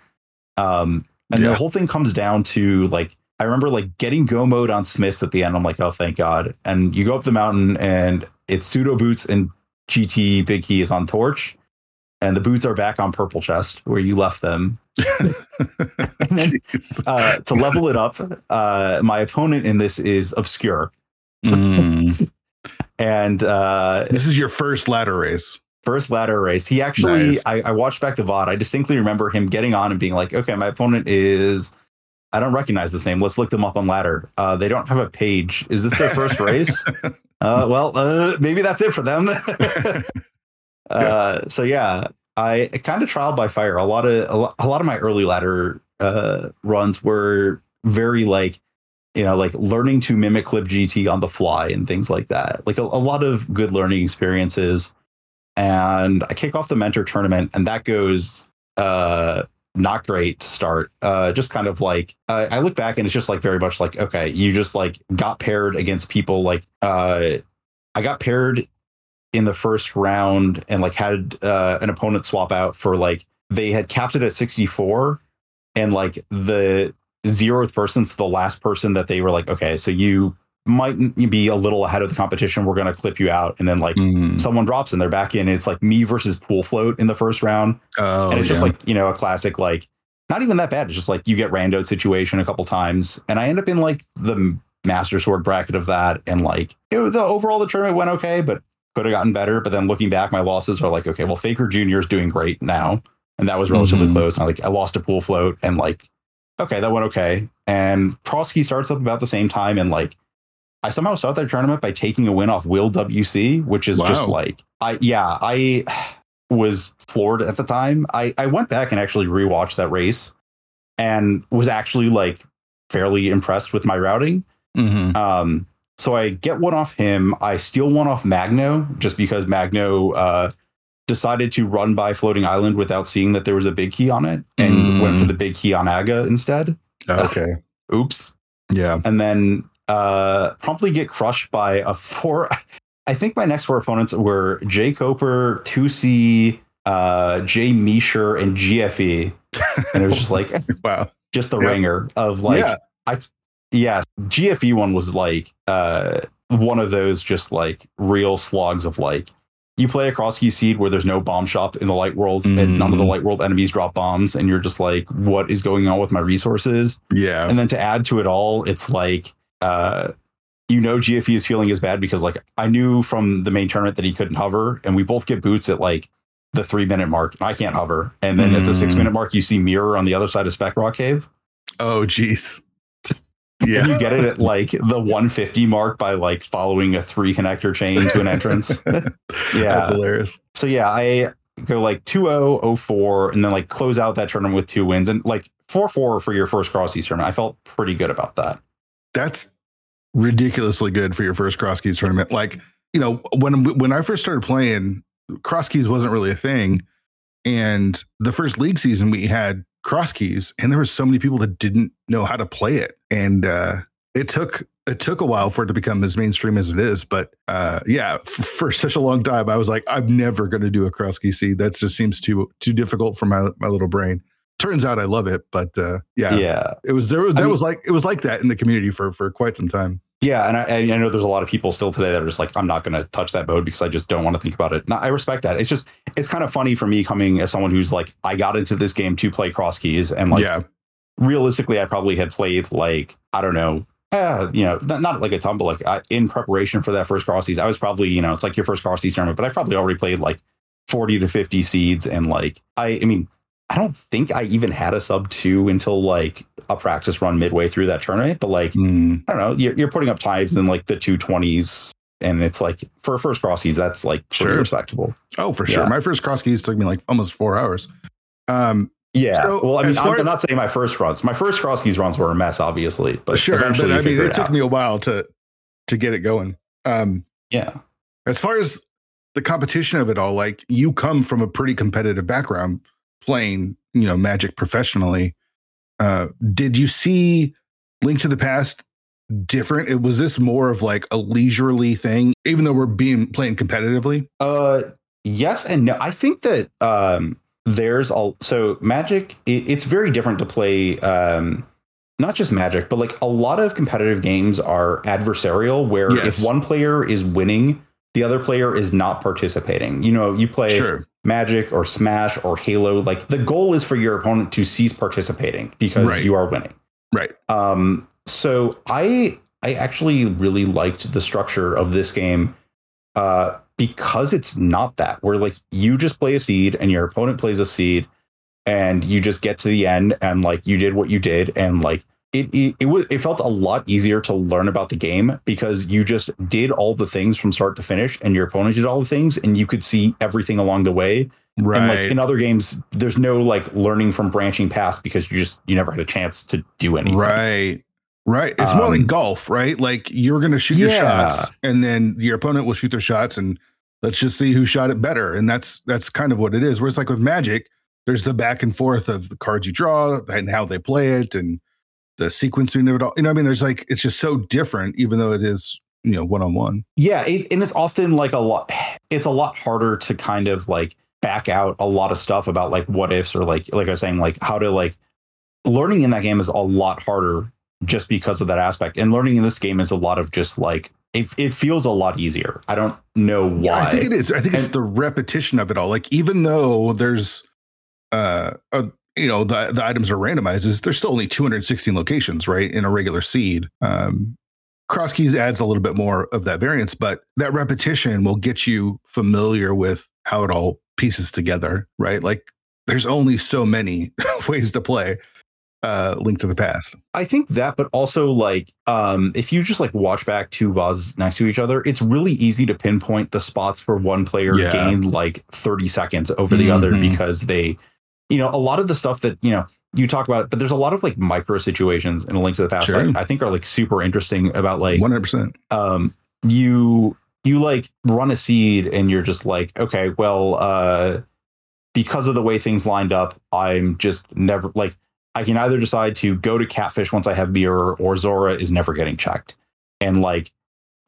Um and Yeah. the whole thing comes down to like I remember like getting go mode on Smiths at the end. I'm like oh thank god. And you go up the mountain and it's pseudo boots and GT big key is on torch and the boots are back on purple chest where you left them uh, to level it up, uh, my opponent in this is obscure, Mm. and uh, This is your first ladder race. first ladder race. He actually, Nice. I, I watched back the VOD. I distinctly remember him getting on and being like, "Okay, my opponent is." I don't recognize this name. Let's look them up on ladder. Uh, they don't have a page. Is this their first race? Uh, well, uh, maybe that's it for them. uh, so yeah, I kind of trial by fire. A lot of a lot, a lot of my early ladder uh, runs were very like you know like learning to mimic clip GT on the fly and things like that. Like a, a lot of good learning experiences. And I kick off the mentor tournament, and that goes uh, not great to start. Uh, just kind of like uh, I look back and it's just like very much like okay, you just like got paired against people like uh, I got paired in the first round and like had uh, an opponent swap out for like they had capped it at 64 and like the zeroth person's the last person that they were like okay so you might be a little ahead of the competition we're going to clip you out and then like Mm. someone drops and they're back in and it's like me versus pool float in the first round Oh, and it's just like you know a classic like not even that bad it's just like you get randoed situation a couple times and i end up in like the master sword bracket of that and like it, was- the overall the tournament went okay but could have gotten better but then looking back my losses are like okay well faker junior is doing great now and that was relatively Mhm. close and I, like i lost a pool float and like okay that went okay and Prosky starts up about the same time and like I somehow start that tournament by taking a win off Will WC, which is just like I yeah, I was floored at the time. I, I went back and actually rewatched that race and was actually like fairly impressed with my routing. Mm-hmm. Um, so I get one off him. I steal one off Magno just because Magno uh, decided to run by Floating Island without seeing that there was a big key on it and Mm. went for the big key on Aga instead. Okay. Oops. Yeah. And then uh, promptly get crushed by a four. I think my next four opponents were Jay Coper, 2C, uh, Jay Meisher, and GFE. And it was just like, Wow. just the Yeah. ringer of like, yeah. yeah, GFE one was like uh one of those just like real slogs of like you play a cross key seed where there's no bomb shop in the light world and none of the Mhm. light world enemies drop bombs and you're just like what is going on with my resources Yeah. and then to add to it all it's like uh you know GFE is feeling as bad because like I knew from the main tournament that he couldn't hover and we both get boots at like the three minute mark I can't hover and then at the six Mm. minute mark you see mirror on the other side of Spec Rock Cave Oh. And Yeah. you get it at like the 150 mark by like following a three connector chain to an entrance. Yeah, that's hilarious. So yeah, I go like 2-0, 04, and then like close out that tournament with two wins and like 4-4 for your first cross keys tournament. I felt pretty good about that. That's ridiculously good for your first cross keys tournament. Like, you know, when when I first started playing, cross keys wasn't really a thing. And the first league season we had cross keys, and there were so many people that didn't know how to play it. And uh it took it took a while for it to become as mainstream as it is. But uh yeah, f- for such a long time, I was like, I'm never gonna do a cross key seed. That just seems too too difficult for my my little brain. Turns out I love it, but uh yeah, Yeah. it was there was I that mean- was like it was like that in the community for for quite some time. Yeah, and I, I know there's a lot of people still today that are just like, I'm not going to touch that mode because I just don't want to think about it. No, I respect that. It's just, it's kind of funny for me coming as someone who's like, I got into this game to play cross keys, and like, yeah, realistically, I probably had played like I don't know, uh, you know, not, not like a ton, but like uh, in preparation for that first cross I was probably you know, it's like your first cross tournament, but I probably already played like forty to fifty seeds, and like I, I mean, I don't think I even had a sub two until like a practice run midway through that tournament, but like Mm, I don't know, you're, you're putting up times in like the two twenties. And it's like for a first cross seeds, that's like pretty Sure. respectable. oh for sure. Yeah. My first cross keys took me like almost four hours. Um, Yeah. So, well, I mean, I'm, I'm not saying my first runs. My first cross keys runs were a mess, obviously, but sure, but I mean, it it took me a while to to get it going. Um, Yeah. as far as the competition of it all, like you come from a pretty competitive background playing, you know, Magic professionally. Uh, did you see Link to the Past different? It was this more of like a leisurely thing, even though we're being playing competitively. Uh, yes and no. I think that um, there's all so Magic. It, it's very different to play. Um, not just Magic, but like a lot of competitive games are adversarial, where Yes. if one player is winning, the other player is not participating. You know, you play Sure. Magic or Smash or Halo. Like the goal is for your opponent to cease participating because Right. you are winning. Right. Um, so I I actually really liked the structure of this game uh, because it's not that where like you just play a seed and your opponent plays a seed and you just get to the end and like you did what you did and like it it, it was it felt a lot easier to learn about the game because you just did all the things from start to finish and your opponent did all the things and you could see everything along the way Right. and like in other games there's no like learning from branching past because you just you never had a chance to do anything Right. Right. It's more Um, like golf, right? Like you're going to shoot your shots and then your opponent will shoot their shots and let's just see who shot it better. And that's that's kind of what it is. Whereas like with Magic, there's the back and forth of the cards you draw and how they play it and the sequencing of it all. You know, I mean, there's like it's just so different, even though it is, you know, one on one. Yeah, it, and it's often like a lot. It's a lot harder to kind of like back out a lot of stuff about like what ifs or like like I was saying like how to like learning in that game is a lot harder just because of that aspect. And learning in this game is a lot of just like it. It feels a lot easier. I don't know why. Yeah, I think it is. I think it's the repetition of it all. Like even though there's uh a you know the the items are randomized, is there's still only 216 locations, right? In a regular seed. Um cross keys adds a little bit more of that variance, but that repetition will get you familiar with how it all pieces together, right? Like there's only so many ways to play. uh, Link to the Past. I think that, but also like um, if you just like watch back two vases next to each other, it's really easy to pinpoint the spots where one player Yeah. gained like 30 seconds over the other Mhm. because they, you know, a lot of the stuff that, you know, you talk about, but there's a lot of like micro situations in a link to the past Sure. that I think are like super interesting about like One hundred percent. um you you like run a seed and you're just like okay well uh because of the way things lined up i'm just never like i can either decide to go to catfish once i have mirror or zora is never getting checked and like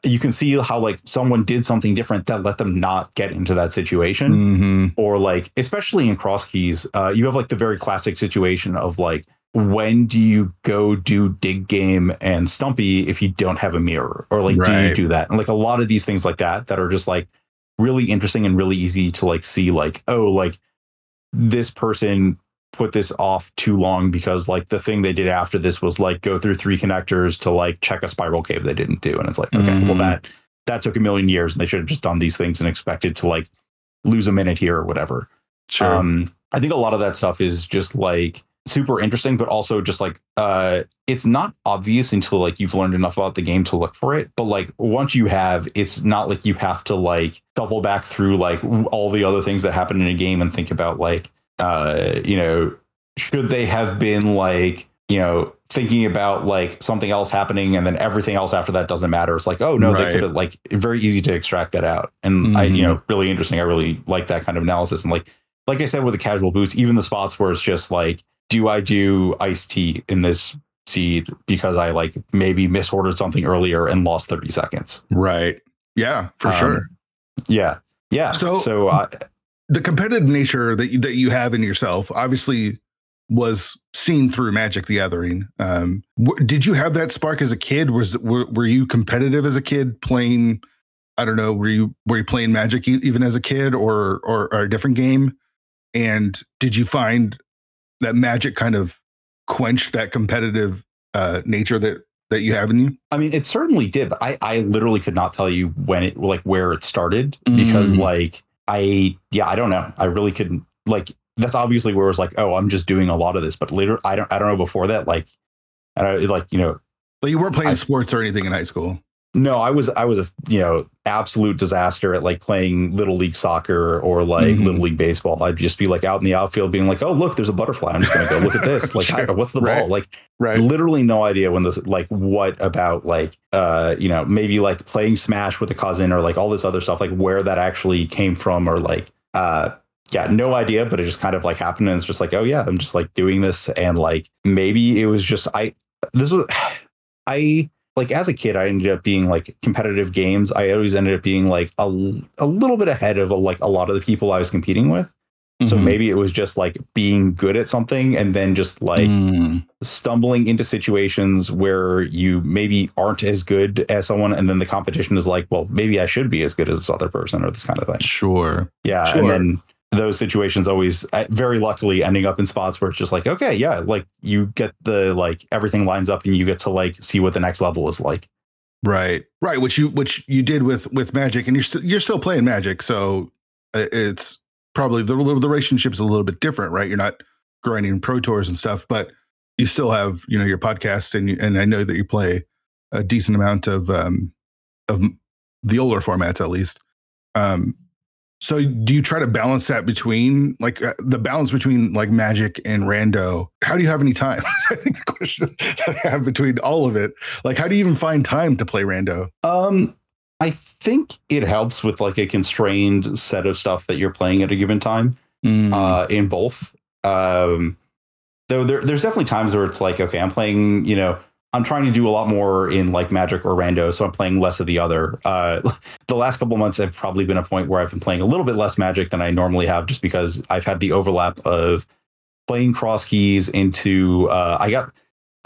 you can see how like someone did something different that let them not get into that situation. Mm-hmm. or like especially in cross keys uh, you have like the very classic situation of like when do you go do dig game and stumpy if you don't have a mirror? Or like do you do that? And like a lot of these things like that that are just like really interesting and really easy to like see like oh like this person put this off too long because like the thing they did after this was like go through three connectors to like check a spiral cave they didn't do and it's like okay well Mhm. that that took a million years and they should have just done these things and expected to like lose a minute here or whatever Sure. um, I think a lot of that stuff is just like super interesting, but also just like uh, it's not obvious until like you've learned enough about the game to look for it. But like once you have, it's not like you have to like shuffle back through like all the other things that happen in a game and think about like uh, you know should they have been like you know thinking about like something else happening and then everything else after that doesn't matter it's like oh no Right. they could have like very easy to extract that out and i Mhm. you know really interesting i really like that kind of analysis and like like I said with the casual boots, even the spots where it's just like, do I do iced tea in this seed because I like maybe misordered something earlier and lost 30 seconds? right. Yeah, for Um, sure. Yeah. Yeah. So- so uh, the competitive nature that you, that you have in yourself obviously was seen through Magic the Gathering. Um, w- did you have that spark as a kid? Was were, were you competitive as a kid playing? I don't know. Were you were you playing Magic e- even as a kid, or or, or a different game? And did you find that Magic kind of quenched that competitive uh, nature that that you have in you? I mean, it certainly did, but I, I literally could not tell you when it, like where it started because Mm. like I, yeah, I don't know. I really couldn't like, that's obviously where it was like, oh, I'm just doing a lot of this, but later, I don't, I don't know before that, like, I don't like, you know, Like you weren't playing I- sports or anything in high school. No, I was I was a you know absolute disaster at like playing little league soccer or like Mhm. little league baseball. I'd just be like out in the outfield being like, oh look, there's a butterfly. I'm just gonna go look at this. Like, Sure. I- what's the Right. ball? Like, Right. literally no idea when this like what about like uh you know maybe like playing Smash with a cousin or like all this other stuff like where that actually came from or like uh yeah no idea but it just kind of like happened and it's just like oh yeah I'm just like doing this and like maybe it was just I this was I like as a kid I ended up being like competitive games I always ended up being like a, a little bit ahead of like a lot of the people I was competing with so Mhm. maybe it was just like being good at something and then just like Mm. stumbling into situations where you maybe aren't as good as someone and then the competition is like well maybe i should be as good as this other person or this kind of thing sure. yeah Sure. and then those situations always uh, very luckily ending up in spots where it's just like okay yeah like you get the like everything lines up and you get to like see what the next level is like Right, right. Which you which you did with with Magic, and you're still you're still playing Magic, so it's probably the the relationship's a little bit different, right? You're not grinding pro tours and stuff, but you still have you know your podcast, and you, and I know that you play a decent amount of um of the older formats at least. Um, so do you try to balance that between like uh, the balance between like Magic and Rando? How do you have any time? I think the question that I have between all of it like how do you even find time to play rando um i think it helps with like a constrained set of stuff that you're playing at a given time uh, in both. Um, though there, there's definitely times where it's like, okay, I'm playing, you know, I'm trying to do a lot more in like Magic or Rando, so I'm playing less of the other. Uh, the last couple months have probably been a point where I've been playing a little bit less Magic than I normally have, just because I've had the overlap of playing cross keys into. Uh, I got.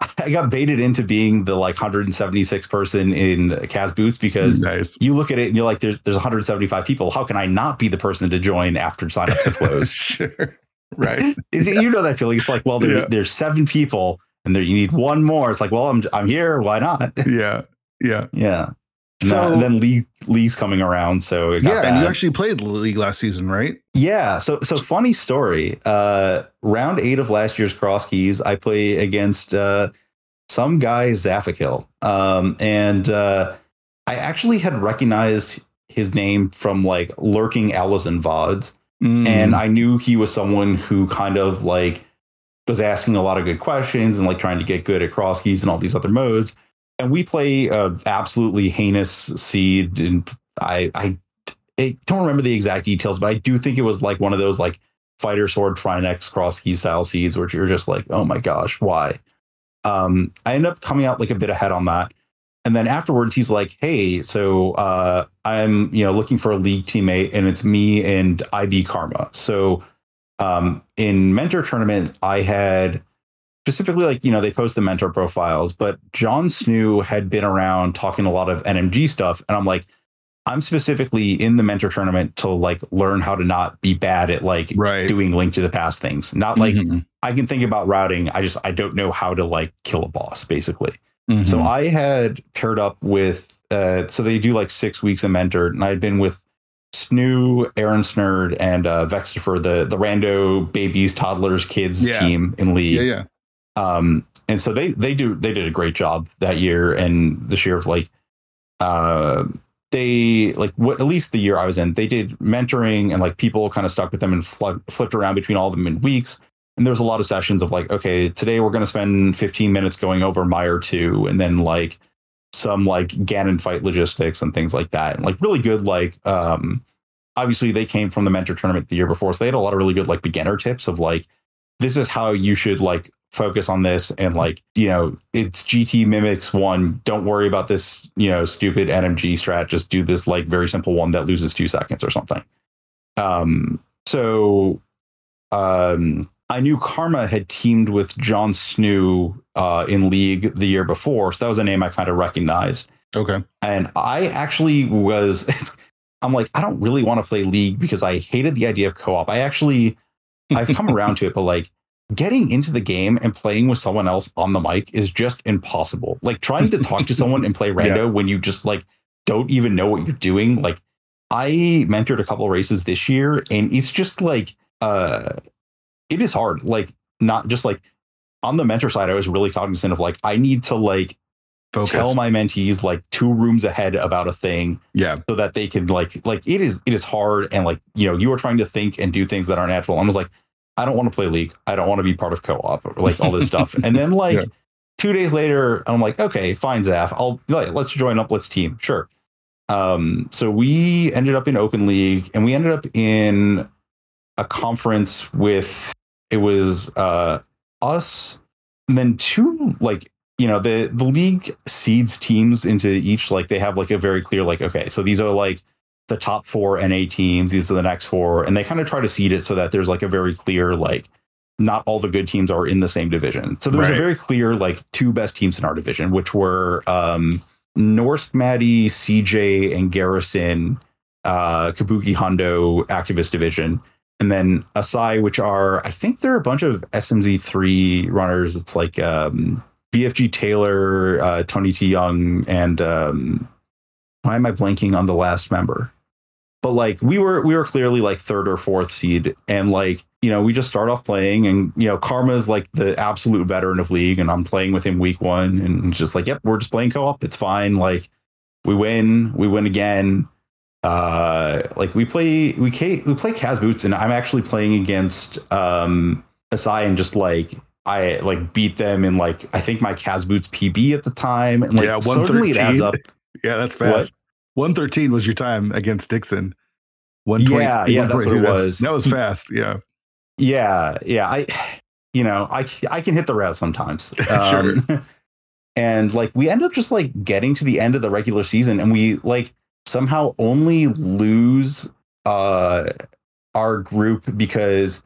I got baited into being the like 176 person in Kaz Boots because nice you look at it and you're like, there's there's 175 people. How can I not be the person to join after sign up to close? sure right you know that feeling. It's like, well, there, Yeah. there's seven people and there you need one more. It's like, well, I'm I'm here. Why not? yeah yeah yeah. So- and then Lee Lee's coming around, so it got Yeah, and you actually played League last season, right? Yeah. So so funny story. Uh round eight of last year's cross keys, I play against uh some guy Zaphakil. Um and uh I actually had recognized his name from like lurking Allison VODs. Mm. And I knew he was someone who kind of like was asking a lot of good questions and like trying to get good at cross keys and all these other modes. And we play a absolutely heinous seed, and I I I don't remember the exact details, but I do think it was like one of those like fighter sword Trinexx cross key style seeds, which you're just like, oh my gosh, why? Um, I end up coming out like a bit ahead on that. And then afterwards, he's like, "Hey, so uh, I'm you know looking for a league teammate, and it's me and IB Karma. So um, in mentor tournament, I had specifically like you know they post the mentor profiles, but John Snoo had been around talking a lot of NMG stuff, and I'm like, I'm specifically in the mentor tournament to like learn how to not be bad at like right. doing link to the past things. Not like Mhm. I can think about routing, I just I don't know how to like kill a boss basically. Mhm. So I had paired up with, uh, so they do like six weeks of mentor, and I had been with Snoo, Aaron Snurd, and uh, Vextifer, the the rando babies, toddlers, kids Yeah. team in league. yeah, yeah. Um, and so they they do they did a great job that year and this year of like, uh, they like what at least the year I was in, they did mentoring and like people kind of stuck with them and fl- flipped around between all of them in weeks. And there's a lot of sessions of like, okay, today we're going to spend 15 minutes going over Meyer 2 and then like some like Ganon fight logistics and things like that. And like really good, like, um, obviously they came from the mentor tournament the year before. So they had a lot of really good like beginner tips of like, this is how you should like focus on this. And like, you know, it's GT mimics one. Don't worry about this, you know, stupid NMG strat. Just do this like very simple one that loses two seconds or something. Um, so, um, I knew Karma had teamed with John Snoo uh, in League the year before, so that was a name I kind of recognized. Okay. And I actually was, I'm like, I don't really want to play League because I hated the idea of co-op. I actually, I've come around to it, but like getting into the game and playing with someone else on the mic is just impossible. Like trying to talk to someone and play rando when you just like don't even know what you're doing. Like I mentored a couple races this year, and it's just like, uh, it is hard. Like not just like on the mentor side, I was really cognizant of like I need to like Focus. tell my mentees like two rooms ahead about a thing yeah. so that they can like like it is it is hard and like you know you are trying to think and do things that are natural. I was like, I don't want to play League. I don't want to be part of co-op or like all this stuff. And then like Yeah. two days later, I'm like, okay, fine, Zaf. I'll like, let's join up. Let's team. Sure. Um, so we ended up in Open League and we ended up in a conference with it was uh us and then two like you know the the league seeds teams into each like they have like a very clear like okay so these are like the top four NA teams these are the next four and they kind of try to seed it so that there's like a very clear like not all the good teams are in the same division so there's Right. a very clear like two best teams in our division which were um Norse Maddie CJ and Garrison uh Kabuki Hondo activist division and then Asai, which are I think they're a bunch of SMZ three runners. It's like um, BFG Taylor, uh, Tony T Young, and um, why am I blanking on the last member? But like we were we were clearly like third or fourth seed, and like you know we just start off playing, and you know Karma is like the absolute veteran of league, and I'm playing with him week one, and just like yep, we're just playing co-op. It's fine. Like we win, we win again uh like we play we ca- we play Kaz Boots and I'm actually playing against um Asai and just like I like beat them in like I think my Kaz Boots PB at the time and like Yeah, certainly it adds 113. up. Yeah, that's fast. 113 was your time against Dixon. 120 Yeah, yeah, that's what it was. That was fast. Yeah. Yeah, yeah. I you know, I I can hit the route sometimes. Um, and like we end up just like getting to the end of the regular season and we like somehow only lose uh our group because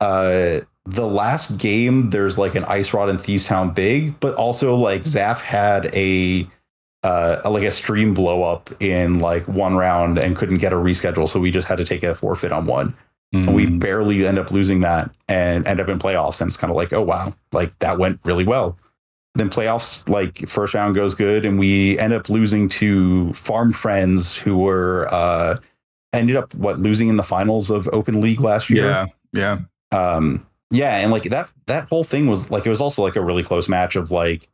uh the last game there's like an ice rod in Thieves Town big, but also like Zaf had a uh like a stream blow up in like one round and couldn't get a reschedule, so we just had to take a forfeit on one. And we Mhm. barely end up losing that and end up in playoffs. And it's kind of like, oh wow, like that went really well. Then playoffs like first round goes good, and we end up losing to farm friends who were uh, ended up what losing in the finals of Open League last year. Yeah, yeah, um, yeah, and like that that whole thing was like it was also like a really close match of like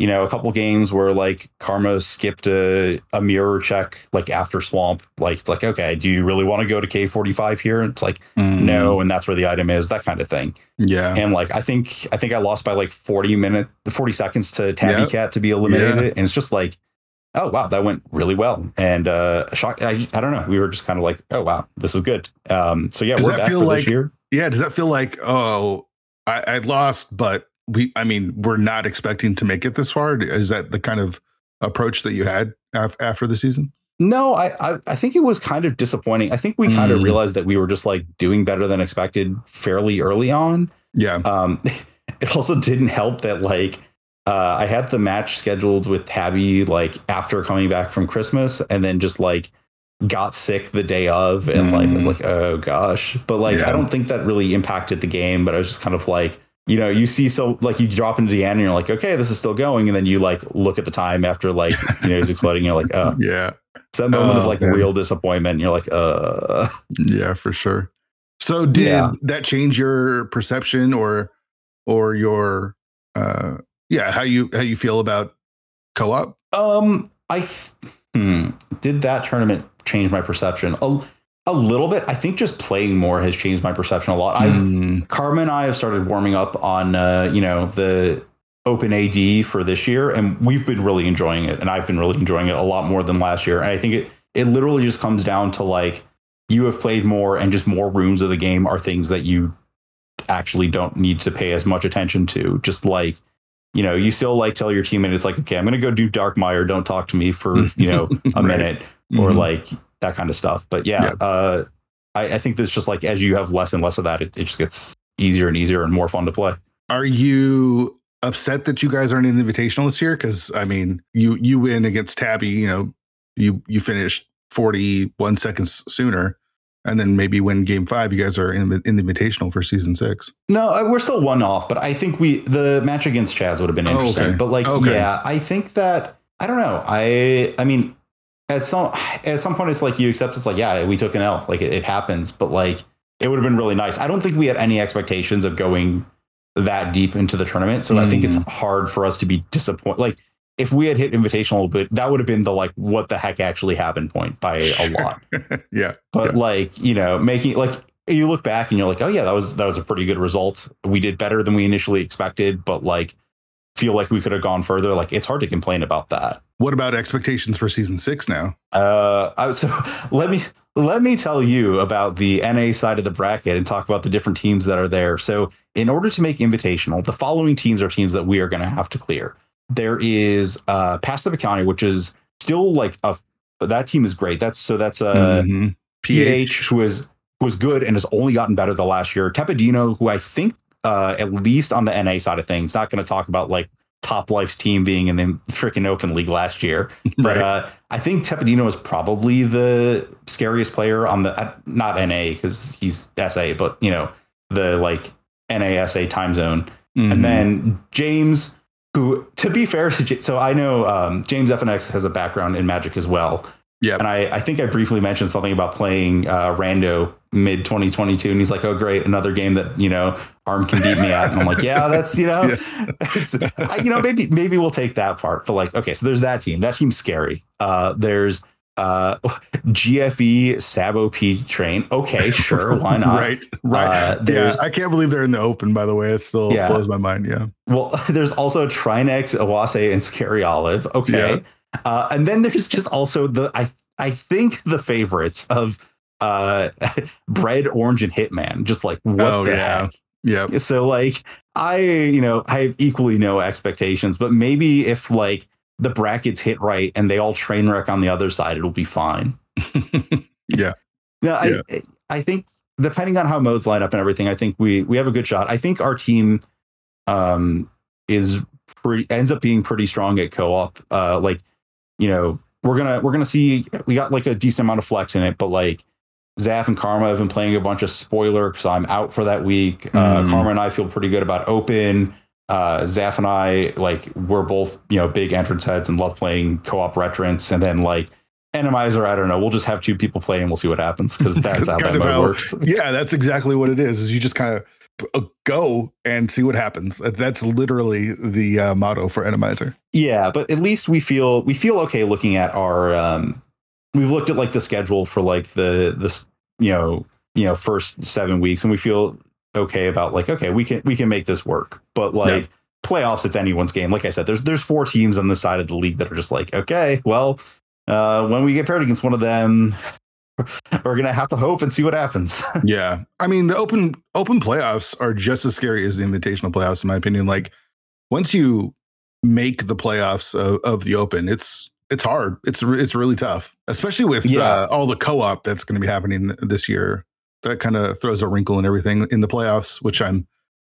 you know, a couple games where like Karma skipped a, a mirror check like after Swamp. Like it's like, okay, do you really want to go to K45 here? And it's like, mm. no, and that's where the item is, that kind of thing. Yeah. And like I think I think I lost by like 40 minutes, 40 seconds to Tabby yep. Cat to be eliminated. Yeah. And it's just like, oh wow, that went really well. And uh shock I, I don't know. We were just kind of like, oh wow, this is good. Um so yeah, does we're back feel for like, this year. Yeah, does that feel like, oh, I, I lost, but we i mean we're not expecting to make it this far is that the kind of approach that you had af- after the season no I, I, I think it was kind of disappointing i think we mm. kind of realized that we were just like doing better than expected fairly early on yeah um it also didn't help that like uh, I had the match scheduled with Tabby like after coming back from Christmas, and then just like got sick the day of, and mm. like was like, oh gosh. But like, yeah. I don't think that really impacted the game. But I was just kind of like, you know, you see so like you drop into the end and you're like, okay, this is still going, and then you like look at the time after like you know it's exploding, you're like, oh yeah. It's that moment oh, of like man. real disappointment. And you're like, uh yeah, for sure. So did yeah. that change your perception or or your uh yeah how you how you feel about co-op? Um, I hmm, did that tournament change my perception. A, a little bit. I think just playing more has changed my perception a lot. I've mm. Karma and I have started warming up on uh, you know the open AD for this year, and we've been really enjoying it. And I've been really enjoying it a lot more than last year. And I think it it literally just comes down to like you have played more, and just more rooms of the game are things that you actually don't need to pay as much attention to. Just like you know, you still like tell your teammates like, okay, I'm going to go do Darkmire. Don't talk to me for you know a right. minute, or mm-hmm. like that kind of stuff. But yeah, yeah. Uh, I, I, think that's just like as you have less and less of that, it, it just gets easier and easier and more fun to play. Are you upset that you guys aren't in the invitational this year? Because I mean, you you win against Tabby, you know, you you finished 41 seconds sooner and then maybe win game five you guys are in, in the invitational for season six no uh, we're still one off but i think we the match against chaz would have been interesting oh, okay. but like okay. yeah i think that i don't know i i mean at some at some point it's like you accept it's like yeah we took an L. Like it, it happens but like it would have been really nice. I don't think we had any expectations of going that deep into the tournament so mm. I think it's mm. hard for us to be disappointed like if we had hit invitational but that would have been the like what the heck actually happened point by a lot. Yeah. But yeah. like you know making like you look back and you're like oh yeah that was that was a pretty good result. We did better than we initially expected but like feel like we could have gone further. Like it's hard to complain about that what about expectations for season six now? Uh, so let me let me tell you about the NA side of the bracket and talk about the different teams that are there. So, in order to make invitational, the following teams are teams that we are going to have to clear. There is uh, the County, which is still like a that team is great. That's so that's uh, mm-hmm. PH who is who is good and has only gotten better the last year. Tepidino, who I think uh, at least on the NA side of things, not going to talk about like top life's team being in the freaking open league last year. But right. uh, I think Tepidino is probably the scariest player on the uh, not NA because he's SA, but you know the like NASA time zone. Mm-hmm. And then James, who to be fair to so I know um, James FNX has a background in Magic as well. Yeah, and I, I think I briefly mentioned something about playing uh, Rando mid 2022, and he's like, "Oh, great, another game that you know Arm can beat me at." And I'm like, "Yeah, that's you know, yeah. you know, maybe maybe we'll take that part." But like, okay, so there's that team. That team's scary. Uh, there's uh, GFE Sabo P train. Okay, sure, why not? right, right. Uh, yeah, I can't believe they're in the open. By the way, it still yeah. blows my mind. Yeah. Well, there's also Trinex, Awase, and Scary Olive. Okay. Yeah. Uh, and then there's just also the I I think the favorites of uh Bread, Orange, and Hitman. Just like what oh, the yeah. heck? Yeah. So like I, you know, I have equally no expectations, but maybe if like the brackets hit right and they all train wreck on the other side, it'll be fine. yeah. No, I yeah. I think depending on how modes line up and everything, I think we we have a good shot. I think our team um is pretty ends up being pretty strong at co-op. Uh like you know, we're gonna we're gonna see we got like a decent amount of flex in it, but like Zaf and Karma have been playing a bunch of spoiler because I'm out for that week. Uh, mm. Karma and I feel pretty good about open. uh, Zaf and I, like, we're both, you know, big entrance heads and love playing co-op retrance. And then like Enemizer, I don't know, we'll just have two people play and we'll see what happens because that's how that mode works. Yeah, that's exactly what it is. Is you just kind of go and see what happens. That's literally the uh, motto for Enemizer. Yeah, but at least we feel we feel okay looking at our. Um, we've looked at like the schedule for like the this you know you know first seven weeks, and we feel okay about like okay we can we can make this work but like yep. playoffs it's anyone's game like i said there's there's four teams on the side of the league that are just like okay well uh when we get paired against one of them we're gonna have to hope and see what happens yeah i mean the open open playoffs are just as scary as the invitational playoffs in my opinion like once you make the playoffs of, of the open it's it's hard it's it's really tough especially with yeah. uh, all the co-op that's going to be happening this year that kind of throws a wrinkle in everything in the playoffs, which I'm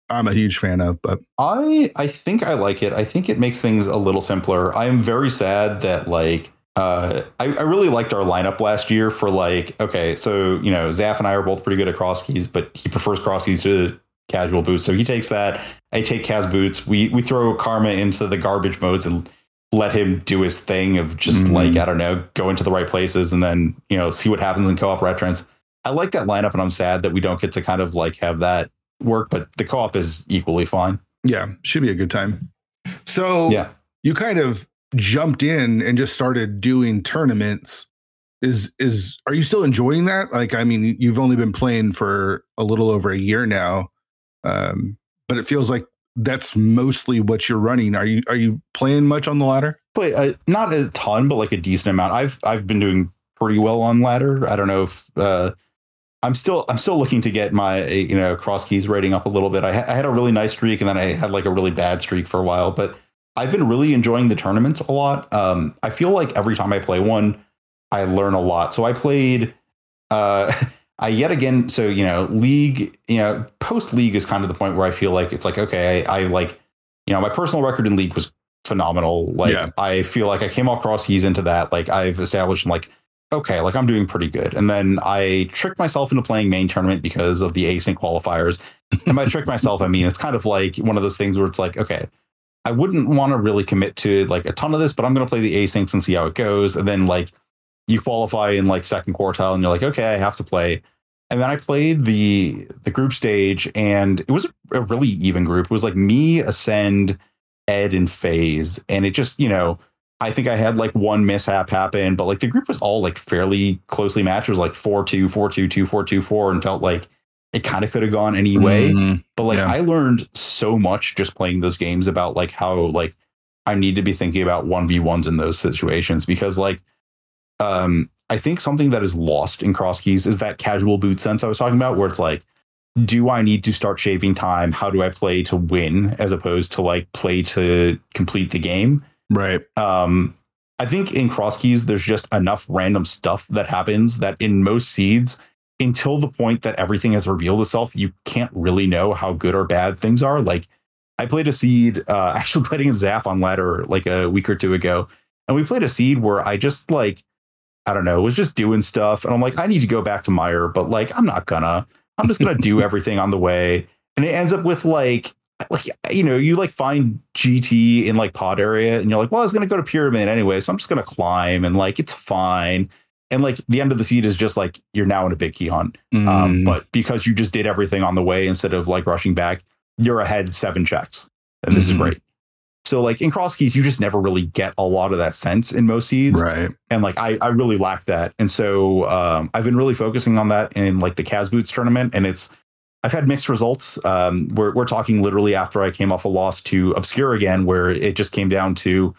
I'm a huge fan of. But I I think I like it. I think it makes things a little simpler. I am very sad that like uh, I, I really liked our lineup last year for like okay, so you know Zaf and I are both pretty good at cross keys, but he prefers cross keys to casual boots. So he takes that. I take Kaz boots. We we throw Karma into the garbage modes and let him do his thing of just mm-hmm. like I don't know, go into the right places and then you know see what happens in co-op retrance. I like that lineup, and I'm sad that we don't get to kind of like have that work. But the co-op is equally fine. Yeah, should be a good time. So yeah, you kind of jumped in and just started doing tournaments. Is is are you still enjoying that? Like, I mean, you've only been playing for a little over a year now, um, but it feels like that's mostly what you're running. Are you are you playing much on the ladder? Play uh, not a ton, but like a decent amount. I've I've been doing pretty well on ladder. I don't know if uh, I'm still I'm still looking to get my you know cross keys rating up a little bit. I, ha- I, had a really nice streak and then I had like a really bad streak for a while, but I've been really enjoying the tournaments a lot. Um, I feel like every time I play one, I learn a lot. So I played. Uh, I yet again. So you know, league. You know, post league is kind of the point where I feel like it's like okay, I, I like you know my personal record in league was phenomenal. Like yeah. I feel like I came all cross keys into that. Like I've established like okay, like I'm doing pretty good. And then I tricked myself into playing main tournament because of the async qualifiers. and by trick myself, I mean it's kind of like one of those things where it's like, okay, I wouldn't want to really commit to like a ton of this, but I'm going to play the asyncs and see how it goes. And then like you qualify in like second quartile, and you're like, okay, I have to play. And then I played the the group stage, and it was a really even group. It was like me, Ascend, Ed, and FaZe, and it just you know I think I had like one mishap happen, but like the group was all like fairly closely matched. It was like 4 2, 4 2, 2 4 2 4, and felt like it kind of could have gone any way. Mm-hmm. But like yeah. I learned so much just playing those games about like how like I need to be thinking about 1v1s in those situations because like um I think something that is lost in cross keys is that casual boot sense I was talking about, where it's like, do I need to start shaving time? How do I play to win as opposed to like play to complete the game? Right. Um, I think in cross keys, there's just enough random stuff that happens that in most seeds, until the point that everything has revealed itself, you can't really know how good or bad things are. Like I played a seed, uh, actually playing a Zaf on ladder like a week or two ago, and we played a seed where I just like, I don't know, was just doing stuff, and I'm like, I need to go back to Mire, but like, I'm not gonna. I'm just gonna do everything on the way, and it ends up with like like you know you like find gt in like pod area and you're like well i was going to go to pyramid anyway so i'm just going to climb and like it's fine and like the end of the seed is just like you're now in a big key hunt. Um, mm. um, but because you just did everything on the way instead of like rushing back you're ahead seven checks. And this mm-hmm. is great. So like in cross keys you just never really get a lot of that sense in most seeds. Right. And like i i really lack that. And so um, i've been really focusing on that in like the Kaz boots tournament. And it's I've had mixed results. Um, we're we're talking literally after I came off a loss to Obscure again, where it just came down to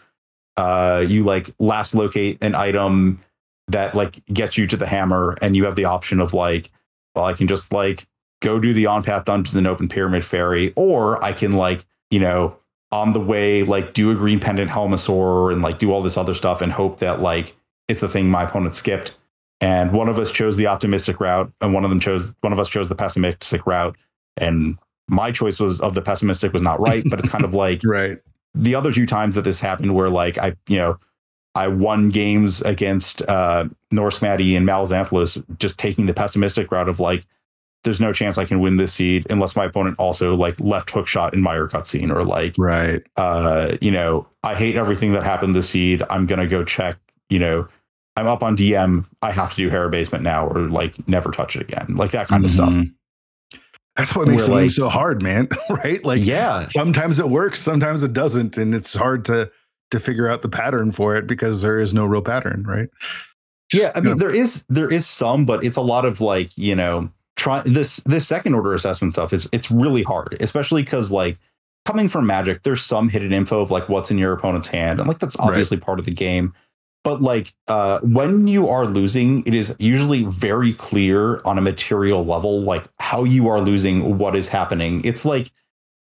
uh, you like last locate an item that like gets you to the hammer, and you have the option of like, well, I can just like go do the on path dungeons and open pyramid fairy, or I can like you know on the way like do a green pendant helmasaur and like do all this other stuff and hope that like it's the thing my opponent skipped. And one of us chose the optimistic route and one of them chose one of us chose the pessimistic route. And my choice was of the pessimistic was not right but it's kind of like right. the other two times that this happened where like i you know i won games against uh norse maddie and malzanthus just taking the pessimistic route of like there's no chance I can win this seed unless my opponent also like left hook shot in my cutscene or like right. uh, you know, I hate everything that happened this seed. I'm gonna go check, you know, I'm up on DM. I have to do Hera Basement now or like never touch it again. Like that kind of stuff. That's what makes Where, the game so hard, man. right? Like yeah. sometimes it works, sometimes it doesn't, and it's hard to to figure out the pattern for it because there is no real pattern, right? Yeah, I mean there is there is some, but it's a lot of like, you know, try this this second order assessment stuff is it's really hard, especially because like coming from magic, there's some hidden info of like what's in your opponent's hand. And like that's Right. obviously part of the game. But like uh when you are losing, it is usually very clear on a material level, like how you are losing, what is happening. It's like,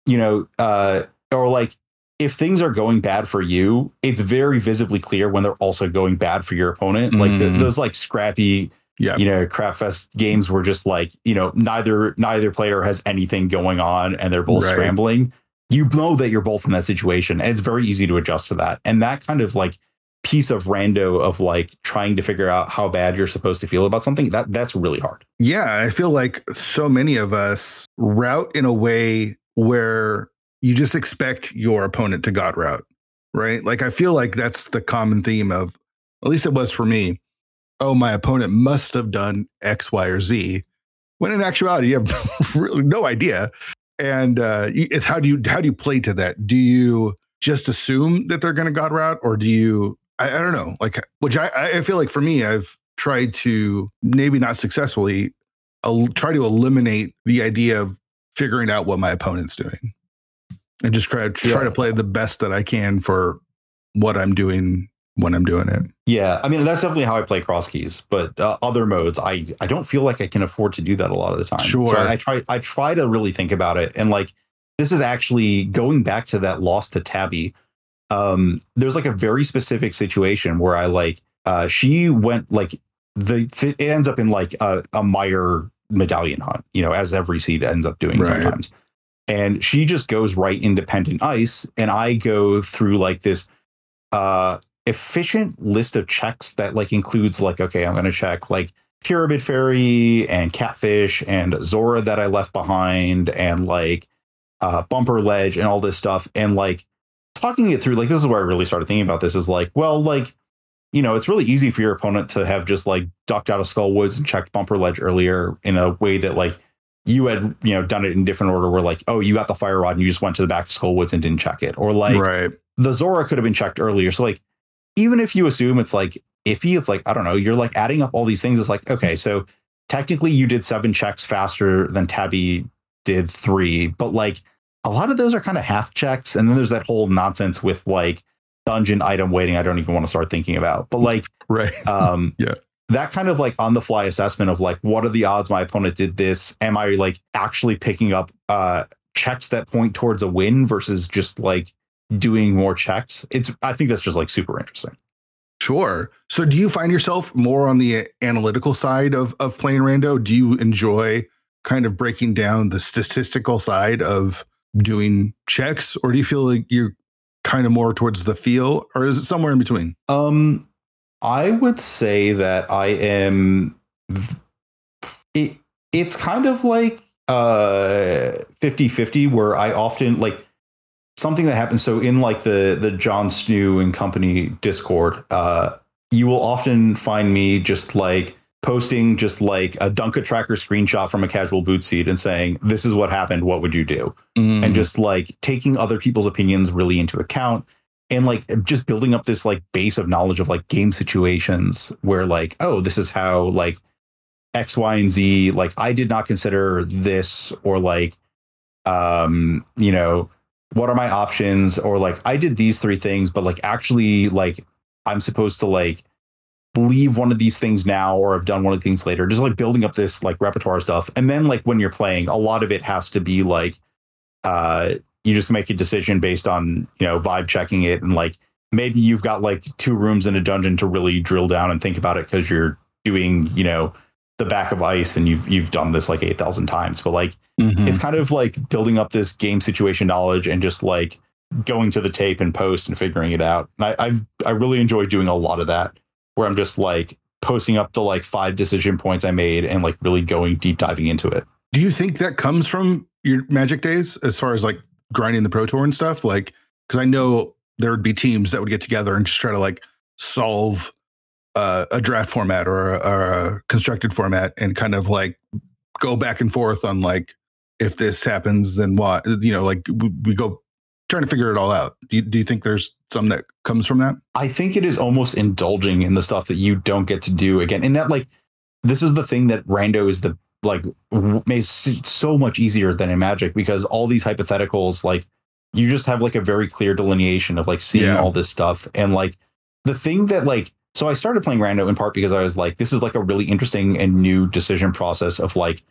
you know, uh or like if things are going bad for you, it's very visibly clear when they're also going bad for your opponent. Like the, mm. those like scrappy, Yeah. you know, crapfest games were just like, you know, neither neither player has anything going on and they're both Right. scrambling. You know that you're both in that situation, and it's very easy to adjust to that. And that kind of like piece of rando of like trying to figure out how bad you're supposed to feel about something that that's really hard. Yeah, I feel like so many of us route in a way where you just expect your opponent to God route, right? Like I feel like that's the common theme of, at least it was for me. Oh, my opponent must have done X, Y, or Z. When in actuality, you have really no idea. And uh, it's how do you how do you play to that? Do you just assume that they're going to God route, or do you? I, I don't know. Like, which I I feel like for me, I've tried to maybe not successfully el- try to eliminate the idea of figuring out what my opponent's doing and just try, try Yeah. to play the best that I can for what I'm doing when I'm doing it. Yeah, I mean that's definitely how I play cross keys, but uh, other modes, I I don't feel like I can afford to do that a lot of the time. Sure. so I, I try I try to really think about it, and like this is actually going back to that loss to Tabby. Um, there's like a very specific situation where I like uh she went like the it ends up in like a, a Mire medallion hunt, you know, as every seed ends up doing Right. sometimes. And she just goes right independent ice, and I go through like this uh efficient list of checks that like includes like okay i'm going to check like pyramid fairy and catfish and zora that i left behind and like uh bumper ledge and all this stuff. And like talking it through like this is where i really started thinking about this is like well like you know it's really easy for your opponent to have just like ducked out of skull woods and checked bumper ledge earlier in a way that like you had you know done it in different order where like oh you got the fire rod and you just went to the back of skull woods and didn't check it or like right. the Zora could have been checked earlier. So like even if you assume it's like iffy, it's like, I don't know, you're like adding up all these things. It's like, okay, so technically you did seven checks faster than Tabby did three, but like a lot of those are kind of half checks. And then there's that whole nonsense with like dungeon item weighting. I don't even want to start thinking about. But like Right. um Yeah. That kind of like on the fly assessment of like what are the odds my opponent did this am i like actually picking up uh checks that point towards a win versus just like doing more checks it's i think that's just like super interesting Sure. So do you find yourself more on the analytical side of, of playing rando? Do you enjoy kind of breaking down the statistical side of doing checks? Or do you feel like you're kind of more towards the feel? Or is it somewhere in between? um i would say that i am it it's kind of like uh 50-50 where i often like something that happens so in like the the john snew and company discord uh you will often find me just like posting just like a Dunka tracker screenshot from a casual boot seat and saying this is what happened. What would you do? Mm-hmm. and just like taking other people's opinions really into account and like just building up this like base of knowledge of like game situations where like oh this is how like x y and z like i did not consider this or like um you know what are my options? Or like i did these three things but like actually like i'm supposed to like leave one of these things now or have done one of the things later. Just like building up this like repertoire stuff. And then like when you're playing a lot of it has to be like uh you just make a decision based on you know vibe checking it and like maybe you've got like two rooms in a dungeon to really drill down and think about it because you're doing you know the back of ice and you've you've done this like 8000 times. But like Mhm. it's kind of like building up this game situation knowledge and just like going to the tape and post and figuring it out. And I, i've i really enjoy doing a lot of that where i'm just like posting up the like five decision points i made and like really going deep diving into it. Do you think that comes from your Magic days, as far as like grinding the Pro Tour and stuff? Like, because I know there would be teams that would get together and just try to like solve uh, a draft format or a, or a constructed format and kind of like go back and forth on like if this happens, then what? You know, like we, we go trying to figure it all out. Do you, do you think there's some that comes from that? I think it is almost indulging in the stuff that you don't get to do again. And that like this is the thing that Rando is the like makes it so much easier than in Magic because all these hypotheticals like you just have like a very clear delineation of like seeing Yeah. all this stuff and like the thing that like so I started playing Rando in part because I was like this is like a really interesting and new decision process of like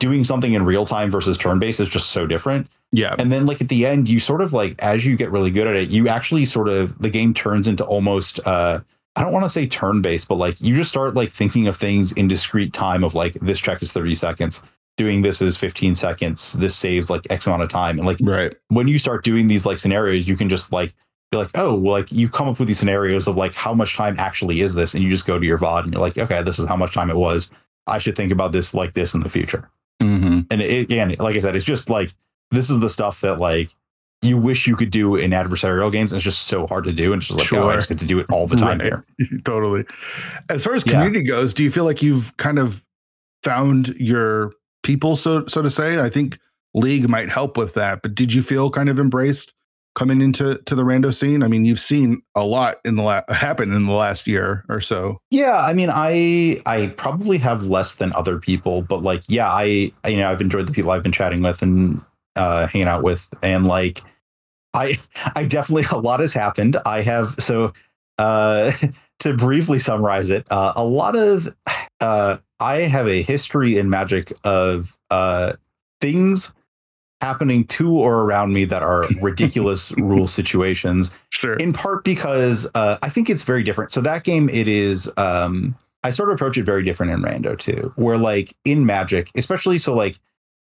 doing something in real time versus turn based is just so different Yeah. and then like at the end you sort of like as you get really good at it you actually sort of the game turns into almost uh i don't want to say turn based but like you just start like thinking of things in discrete time of like this check is 30 seconds doing this is 15 seconds this saves like x amount of time and like Right. when you start doing these like scenarios you can just like be like oh well like you come up with these scenarios of like how much time actually is this and you just go to your vod and you're like okay this is how much time it was i should think about this like this in the future Mm-hmm. and it, again, like I said, it's just like this is the stuff that like you wish you could do in adversarial games. And it's just so hard to do, and it's just like oh, I Sure. just get to do it all the time Right. here. totally. As far as Yeah. community goes, do you feel like you've kind of found your people, so so to say? I think League might help with that, but did you feel kind of embraced coming into to the rando scene? I mean, you've seen a lot in the la- happen in the last year or so. Yeah, I mean, I I probably have less than other people, but like, yeah, I- you know I've enjoyed the people I've been chatting with and uh, hanging out with, and like, I I definitely a lot has happened. I have so uh, to briefly summarize it, uh, a lot of uh, I have a history in Magic of uh, things happening to or around me that are ridiculous rule situations Sure. in part because uh, I think it's very different. So that game, it is. Um, I sort of approach it very different in Rando too, where like in Magic, especially so like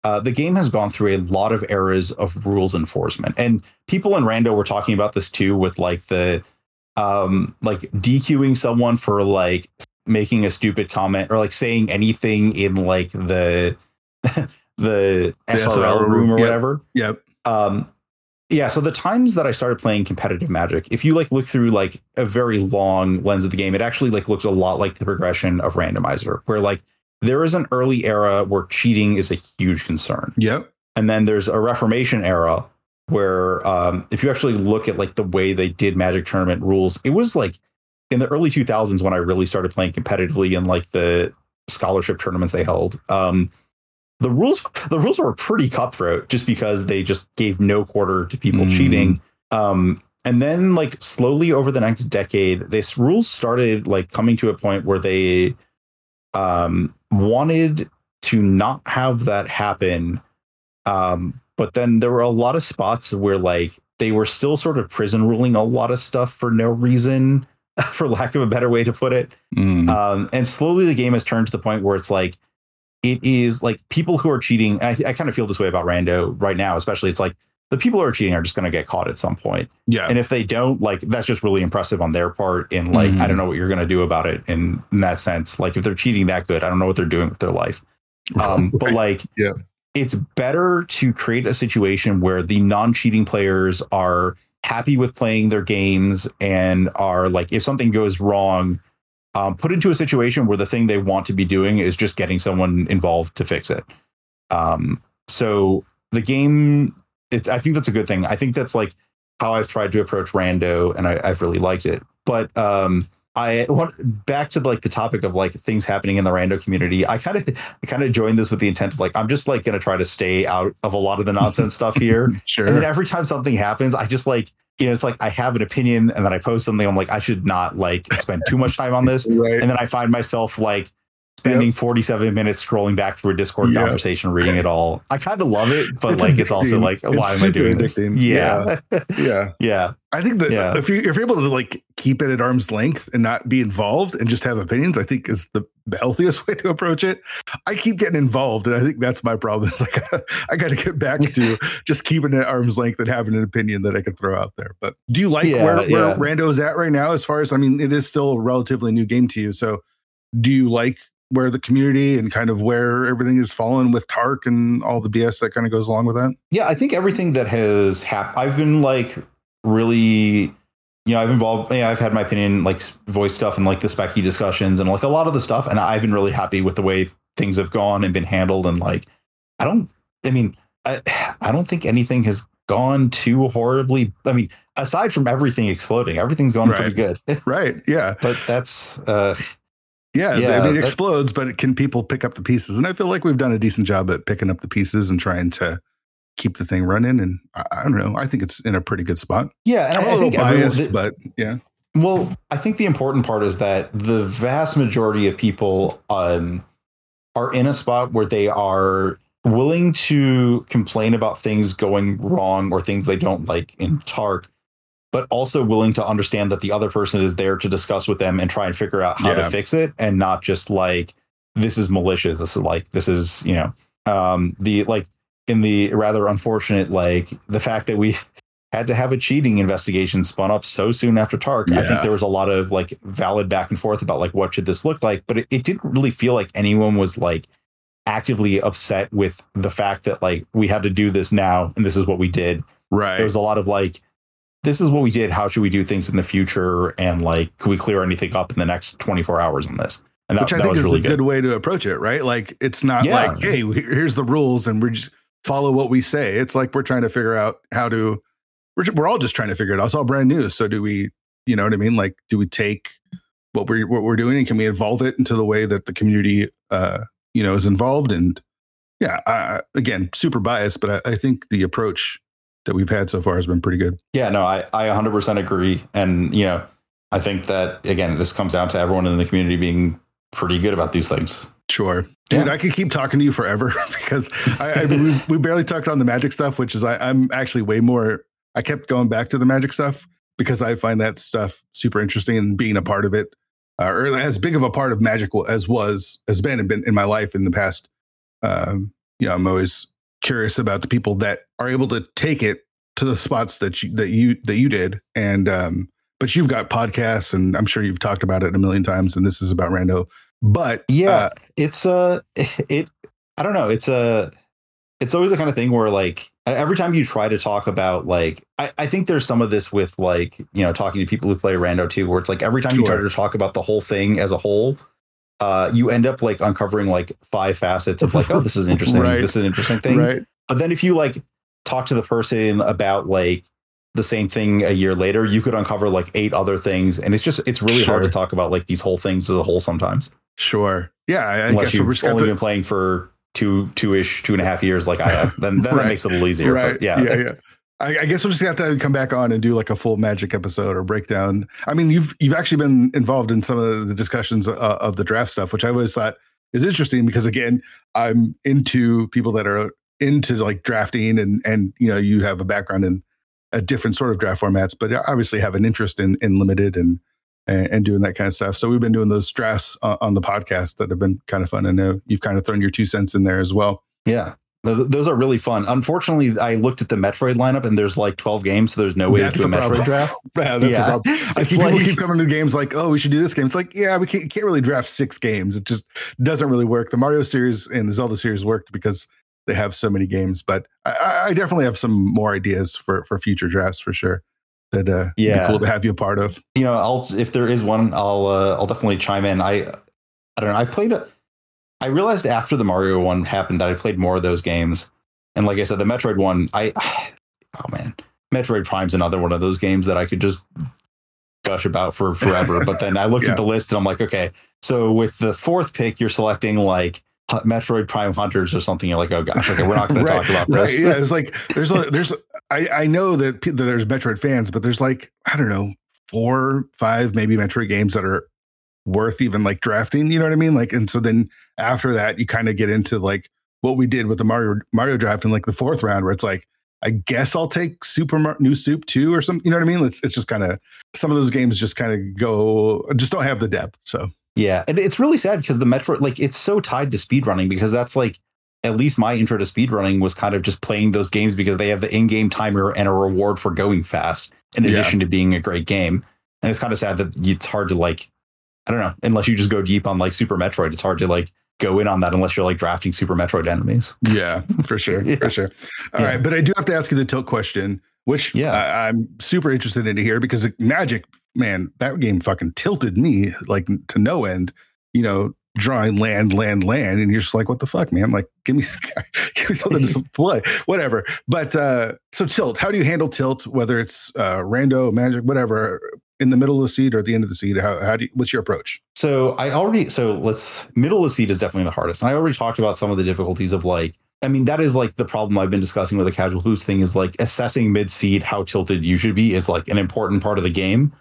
uh, the game has gone through a lot of eras of rules enforcement, and people in Rando were talking about this too, with like the um, like DQing someone for like making a stupid comment or like saying anything in like the the SRL SRL room room, or yep. whatever Yep. um yeah so the times that i started playing competitive magic if you like look through like a very long lens of the game it actually like looks a lot like the progression of randomizer where like there is an early era where cheating is a huge concern Yep. and then there's a reformation era where um if you actually look at like the way they did magic tournament rules it was like in the early 2000s when i really started playing competitively in like the scholarship tournaments they held um the rules the rules were pretty cutthroat just because they just gave no quarter to people Mm. cheating um and then like slowly over the next decade this rules started like coming to a point where they um wanted to not have that happen um but then there were a lot of spots where like they were still sort of prison ruling a lot of stuff for no reason for lack of a better way to put it Mm. um, and slowly the game has turned to the point where it's like it is like people who are cheating. And I, I kind of feel this way about Rando right now, especially. It's like the people who are cheating are just going to get caught at some point, yeah. and if they don't, like that's just really impressive on their part. In like, Mhm. I don't know what you're going to do about it. In, in that sense, like if they're cheating that good, I don't know what they're doing with their life. Um, but like, Yeah. it's better to create a situation where the non-cheating players are happy with playing their games and are like, if something goes wrong, um, put into a situation where the thing they want to be doing is just getting someone involved to fix it. Um, so the game, it, I think that's a good thing. I think that's like how I've tried to approach Rando, and I, I've really liked it. But um, I want back to like the topic of like things happening in the Rando community. I kind of, I kind of joined this with the intent of like I'm just like going to try to stay out of a lot of the nonsense stuff here. Sure. And then every time something happens, I just like, you know, it's like I have an opinion and then I post something. I'm like, I should not like spend too much time on this. Right. And then I find myself like spending 47 minutes scrolling back through a Discord Yeah. conversation, reading it all. I kind of love it, but It's like it's also addicting. like, It's why am I doing this? addicting. Yeah. yeah. Yeah. I think that Yeah. if you if you're able to like keep it at arm's length and not be involved and just have opinions, I think is the healthiest way to approach it. I keep getting involved, and I think that's my problem. It's like I got to get back to just keeping it at arm's length and having an opinion that I can throw out there. But do you like Yeah, where where yeah. Rando's at right now? As far as I mean, it is still a relatively new game to you. So do you like where the community and kind of where everything is fallen with Tark and all the BS that kind of goes along with that? Yeah, I think everything that has happened, I've been like really, you know, I've involved, yeah, I've had my opinion, like voice stuff and like the specky discussions and like a lot of the stuff. And I've been really happy with the way things have gone and been handled. And like, I don't, I mean, I, I don't think anything has gone too horribly. I mean, aside from everything exploding, everything's gone Right. pretty good. Right. Yeah. but that's, uh, Yeah. Yeah, I mean, it explodes, but can people pick up the pieces? And I feel like we've done a decent job at picking up the pieces and trying to keep the thing running. And I, I don't know. I think it's in a pretty good spot. yeah. And I'm I, a I little think everyone, biased, but yeah. Well, I think the important part is that the vast majority of people um, are in a spot where they are willing to complain about things going wrong or things they don't like in Tark, but also willing to understand that the other person is there to discuss with them and try and figure out how Yeah. to fix it and not just like this is malicious. This is like this is, you know, um the like in the rather unfortunate like the fact that we had to have a cheating investigation spun up so soon after Tark. I think there was a lot of like valid back and forth about like what should this look like, but it, it didn't really feel like anyone was like actively upset with the fact that like we had to do this now and this is what we did. Right. There was a lot of like this is what we did. How should we do things in the future? And like, could we clear anything up in the next 24 hours on this? And that, Which I that think was is really a good. good way to approach it, right? Like it's not Yeah. like, hey, here's the rules and we just follow what we say. It's like we're trying to figure out how to. We're we're all just trying to figure it out. It's all brand new. So do we? You know what I mean? Like, do we take what we're what we're doing and can we evolve it into the way that the community, uh, you know, is involved? And yeah, I- again, super biased, but I, I think the approach that we've had so far has been pretty good. Yeah, no, I, I 100% agree. And, you know, I think that, again, this comes down to everyone in the community being pretty good about these things. Sure. Dude, Yeah. I could keep talking to you forever because I, I we, we barely talked on the magic stuff, which is I, I'm actually way more. I kept going back to the magic stuff because I find that stuff super interesting and being a part of it, uh, or as big of a part of magic as was has been and been in my life in the past. Um, you know, I'm always curious about the people that are able to take it to the spots that you that you that you did, and um, but you've got podcasts, and I'm sure you've talked about it a million times, and this is about Rando. But Yeah, uh, it's uh it I don't know, it's a it's always the kind of thing where like every time you try to talk about like I, I think there's some of this with like, you know, talking to people who play Rando too, where it's like every time you try to talk about the whole thing as a whole, uh, you end up like uncovering like five facets of like, oh, this is interesting, Right. this is an interesting thing. right. But then if you like talk to the person about like the same thing a year later, you could uncover like eight other things. And it's just it's really hard to talk about like these whole things as a whole sometimes. Sure. Yeah, I, Unless guess you've only to, been playing for two two ish, two and a half years like I have, then then Right. that makes it a little easier. right. But yeah. yeah, yeah. I, I guess we'll just have to come back on and do like a full magic episode or breakdown. I mean, you've you've actually been involved in some of the discussions uh, of the draft stuff, which I always thought is interesting because again, I'm into people that are into like drafting and and you know you have a background in a different sort of draft formats, but obviously have an interest in in limited and and, doing that kind of stuff. So we've been doing those drafts on, on the podcast that have been kind of fun. I know you've kind of thrown your two cents in there as well. Yeah. Th- Those are really fun. Unfortunately, I looked at the Metroid lineup and there's like 12 games, so there's no way That's to do a Metroid problem. draft. Yeah, that's Yeah. the problem. I keep, people keep coming to games like, oh, we should do this game. It's like, yeah, we can't, can't really draft six games. It just doesn't really work. The Mario series and the Zelda series worked because they have so many games. But I- I, definitely have some more ideas for for future drafts for sure. That uh, yeah, cool to have you a part of. you know, I'll if there is one, I'll uh, I'll definitely chime in. I I don't know. I played a. I realized after the Mario one happened that I played more of those games, and like I said, the Metroid one, I oh man, Metroid Prime's another one of those games that I could just gush about for forever. but then I looked Yeah. at the list and I'm like, okay, so with the fourth pick, you're selecting like Metroid Prime Hunters or something. You're like, oh gosh, okay, we're not going to talk about right. this. Yeah, it's like there's a, there's I I know that, that there's Metroid fans, but there's like I don't know four, five, maybe Metroid games that are worth even like drafting. You know what I mean? Like, and so then after that, you kind of get into like what we did with the Mario Mario draft in like the fourth round, where it's like. I guess I'll take Super Mar- New Soup two or something. You know what I mean? It's it's just kind of some of those games just kind of go just don't have the depth. So Yeah, and it's really sad because the Metro, like, it's so tied to speedrunning because that's like at least my intro to speedrunning was kind of just playing those games because they have the in-game timer and a reward for going fast in Yeah. addition to being a great game. And it's kind of sad that it's hard to like I don't know. Unless you just go deep on like Super Metroid, it's hard to like go in on that unless you're like drafting Super Metroid enemies. Yeah, for sure, yeah. for sure. All yeah. right, but I do have to ask you the tilt question, which yeah. I, I'm super interested in to hear because Magic, man, that game fucking tilted me like to no end. You know, drawing land, land, land, and you're just like, what the fuck, man? Like, give me, give me something to play, whatever. But uh, so tilt, how do you handle tilt? Whether it's uh, rando, magic, whatever, in the middle of the seed or at the end of the seed? How, how do you, what's your approach? So I already, so let's middle of the seed is definitely the hardest. And I already talked about some of the difficulties of like, I mean, that is like the problem I've been discussing with the casual boost thing is like assessing mid seed how tilted you should be is like an important part of the game.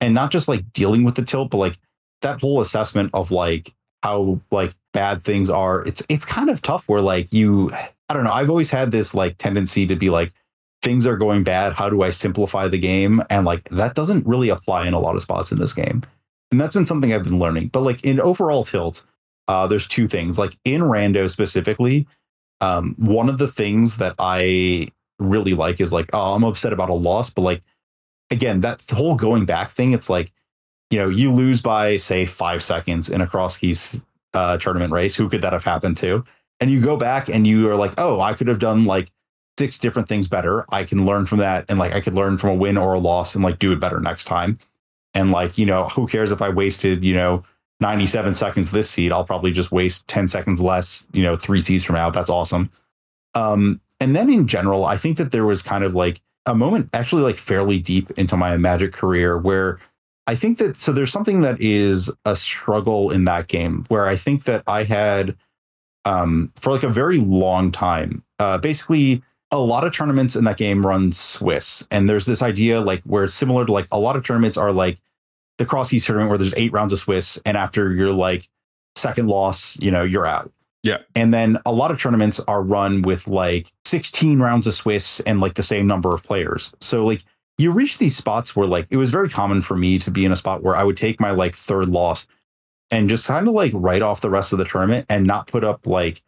And not just like dealing with the tilt, but like that whole assessment of like how like bad things are. It's it's kind of tough where like you I don't know, I've always had this like tendency to be like things are going bad, how do I simplify the game? And like that doesn't really apply in a lot of spots in this game. And that's been something I've been learning. But like in overall tilt, uh, there's two things. Like in Rando specifically, um, one of the things that I really like is like, oh, I'm upset about a loss, but like again, that whole going back thing, it's like you know, you lose by say five seconds in a cross keys uh, tournament race. Who could that have happened to? And you go back and you are like, oh, I could have done like six different things better. I can learn from that, and like I could learn from a win or a loss, and like do it better next time. And like you know, who cares if I wasted you know 97 seconds this seed? I'll probably just waste 10 seconds less. You know, three seeds from out. That's awesome. Um, and then in general, I think that there was kind of like a moment, actually, like fairly deep into my Magic career where I think that so there's something that is a struggle in that game where I think that I had um, for like a very long time. Uh, basically, a lot of tournaments in that game run Swiss, and there's this idea like where it's similar to like a lot of tournaments are like the Cross Keys tournament where there's eight rounds of Swiss, and after your like second loss, you know you're out. Yeah. And then a lot of tournaments are run with like 16 rounds of Swiss and like the same number of players. So like you reach these spots where like it was very common for me to be in a spot where I would take my like third loss and just kind of like write off the rest of the tournament and not put up like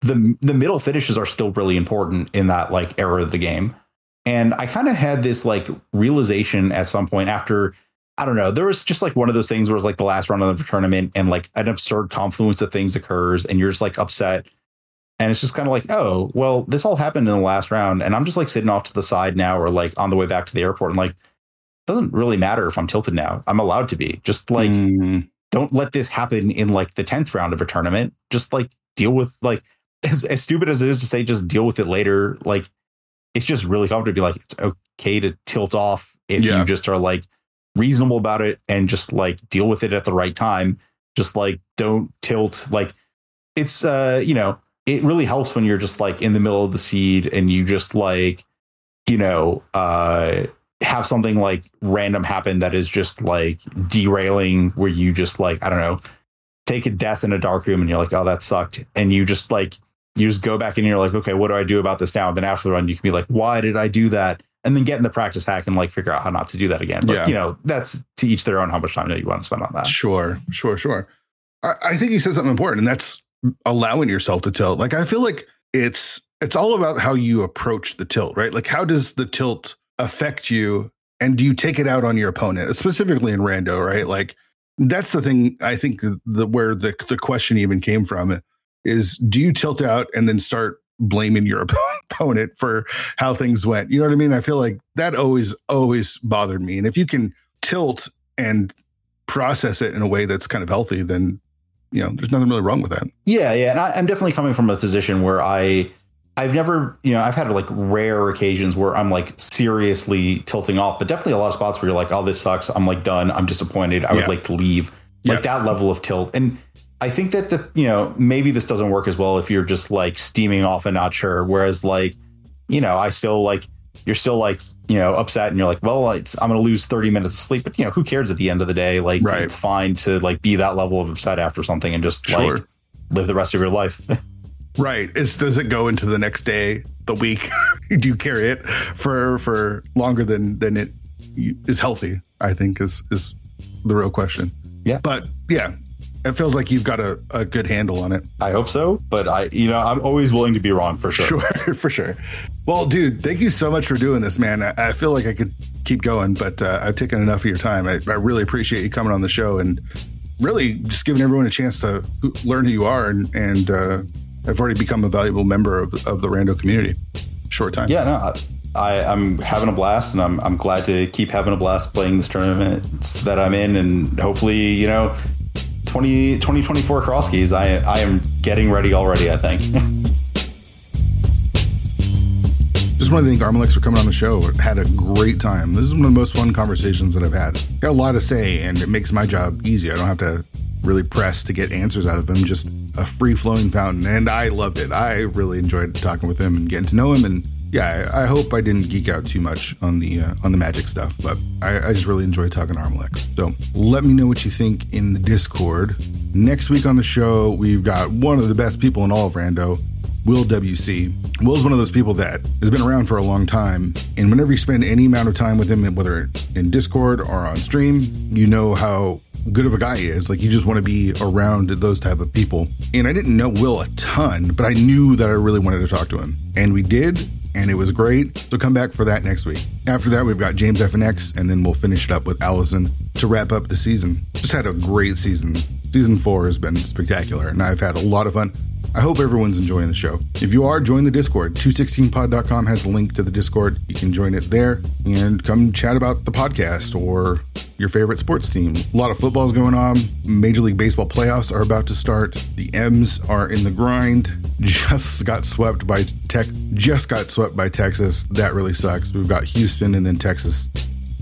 the the middle finishes are still really important in that like era of the game. And I kind of had this like realization at some point after I don't know, there was just like one of those things where it's like the last round of the tournament and like an absurd confluence of things occurs and you're just like upset and it's just kind of like, oh, well, this all happened in the last round. And I'm just like sitting off to the side now or like on the way back to the airport. And like, doesn't really matter if I'm tilted now. I'm allowed to be. Just like, mm. don't let this happen in like the 10th round of a tournament. Just like deal with like, as, as stupid as it is to say, just deal with it later. Like, it's just really comfortable to be like, it's okay to tilt off if yeah. you just are like reasonable about it and just like deal with it at the right time. Just like, don't tilt. Like, it's, uh, you know, it really helps when you're just like in the middle of the seed and you just like you know uh have something like random happen that is just like derailing where you just like i don't know take a death in a dark room and you're like oh that sucked and you just like you just go back and you're like okay what do i do about this now and then after the run you can be like why did i do that and then get in the practice hack and like figure out how not to do that again but yeah. you know that's to each their own how much time that you want to spend on that sure sure sure I, I think you said something important and that's allowing yourself to tilt. Like I feel like it's it's all about how you approach the tilt, right? Like how does the tilt affect you and do you take it out on your opponent, specifically in rando, right? Like that's the thing I think the where the the question even came from is do you tilt out and then start blaming your opponent for how things went? You know what I mean? I feel like that always always bothered me. And if you can tilt and process it in a way that's kind of healthy, then you know, there's nothing really wrong with that. Yeah, yeah, and I, I'm definitely coming from a position where I. I've never, you know, I've had like rare occasions where I'm like seriously tilting off, but definitely a lot of spots where you're like, oh, this sucks. I'm like done. I'm disappointed. I yeah. would like to leave. Like yeah. that level of tilt. And I think that the, you know, maybe this doesn't work as well if you're just like steaming off and not sure. Whereas like, you know, I still like, you're still like, you know, upset and you're like, well, I'm going to lose 30 minutes of sleep. But, you know, who cares at the end of the day? Like, right. it's fine to like be that level of upset after something and just sure. like live the rest of your life. right. Does it go into the next day, the week? Do you carry it for, for longer than, than it is healthy? I think is, is the real question. Yeah. But yeah, it feels like you've got a, a good handle on it. I hope so, but I, you know, I'm always willing to be wrong for sure. Sure, for sure. Well, dude, thank you so much for doing this, man. I, I feel like I could keep going, but uh, I've taken enough of your time. I, I, really appreciate you coming on the show and really just giving everyone a chance to learn who you are and, and uh, have already become a valuable member of, of the Rando community. Short time. Yeah, no, I, I'm having a blast, and I'm I'm glad to keep having a blast playing this tournament that I'm in, and hopefully, you know, 20, 2024 cross keys. I I am getting ready already. I think. Just want to thank armlx for coming on the show. Had a great time. This is one of the most fun conversations that I've had. Got a lot to say, and it makes my job easy. I don't have to really press to get answers out of him. Just a free flowing fountain, and I loved it. I really enjoyed talking with him and getting to know him and yeah, I, hope I didn't geek out too much on the uh, on the magic stuff, but I, I just really enjoy talking armlx. So let me know what you think in the Discord. Next week on the show, we've got one of the best people in all of Rando, Will WC. Will's one of those people that has been around for a long time, and whenever you spend any amount of time with him, whether in Discord or on stream, you know how good of a guy he is. Like you just want to be around those type of people. And I didn't know Will a ton, but I knew that I really wanted to talk to him. And we did, and it was great. So come back for that next week. After that, we've got James FNX, and then we'll finish it up with Allison to wrap up the season. Just had a great season. Season four has been spectacular, and I've had a lot of fun. I hope everyone's enjoying the show. If you are, join the Discord. 216pod.com has a link to the Discord. You can join it there and come chat about the podcast or your favorite sports team. A lot of football's going on. Major League Baseball playoffs are about to start. The M's are in the grind. Just got swept by Tech. Just got swept by Texas. That really sucks. We've got Houston and then Texas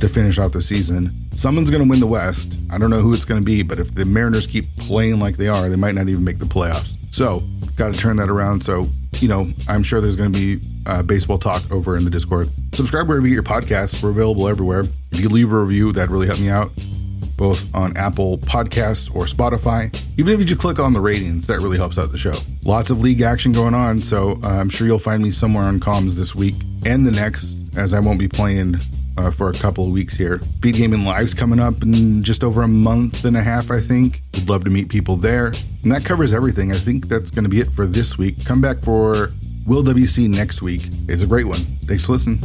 to finish off the season. Someone's going to win the West. I don't know who it's going to be, but if the Mariners keep playing like they are, they might not even make the playoffs. So, got to turn that around. So, you know, I'm sure there's going to be uh, baseball talk over in the Discord. Subscribe wherever you get your podcasts. We're available everywhere. If you leave a review, that'd really help me out, both on Apple Podcasts or Spotify. Even if you just click on the ratings, that really helps out the show. Lots of league action going on, so uh, I'm sure you'll find me somewhere on comms this week and the next, as I won't be playing uh, for a couple of weeks here. Beat Gaming Live's coming up in just over a month and a half, I think. Would love to meet people there. And that covers everything. I think that's going to be it for this week. Come back for Will WC next week. It's a great one. Thanks for listening.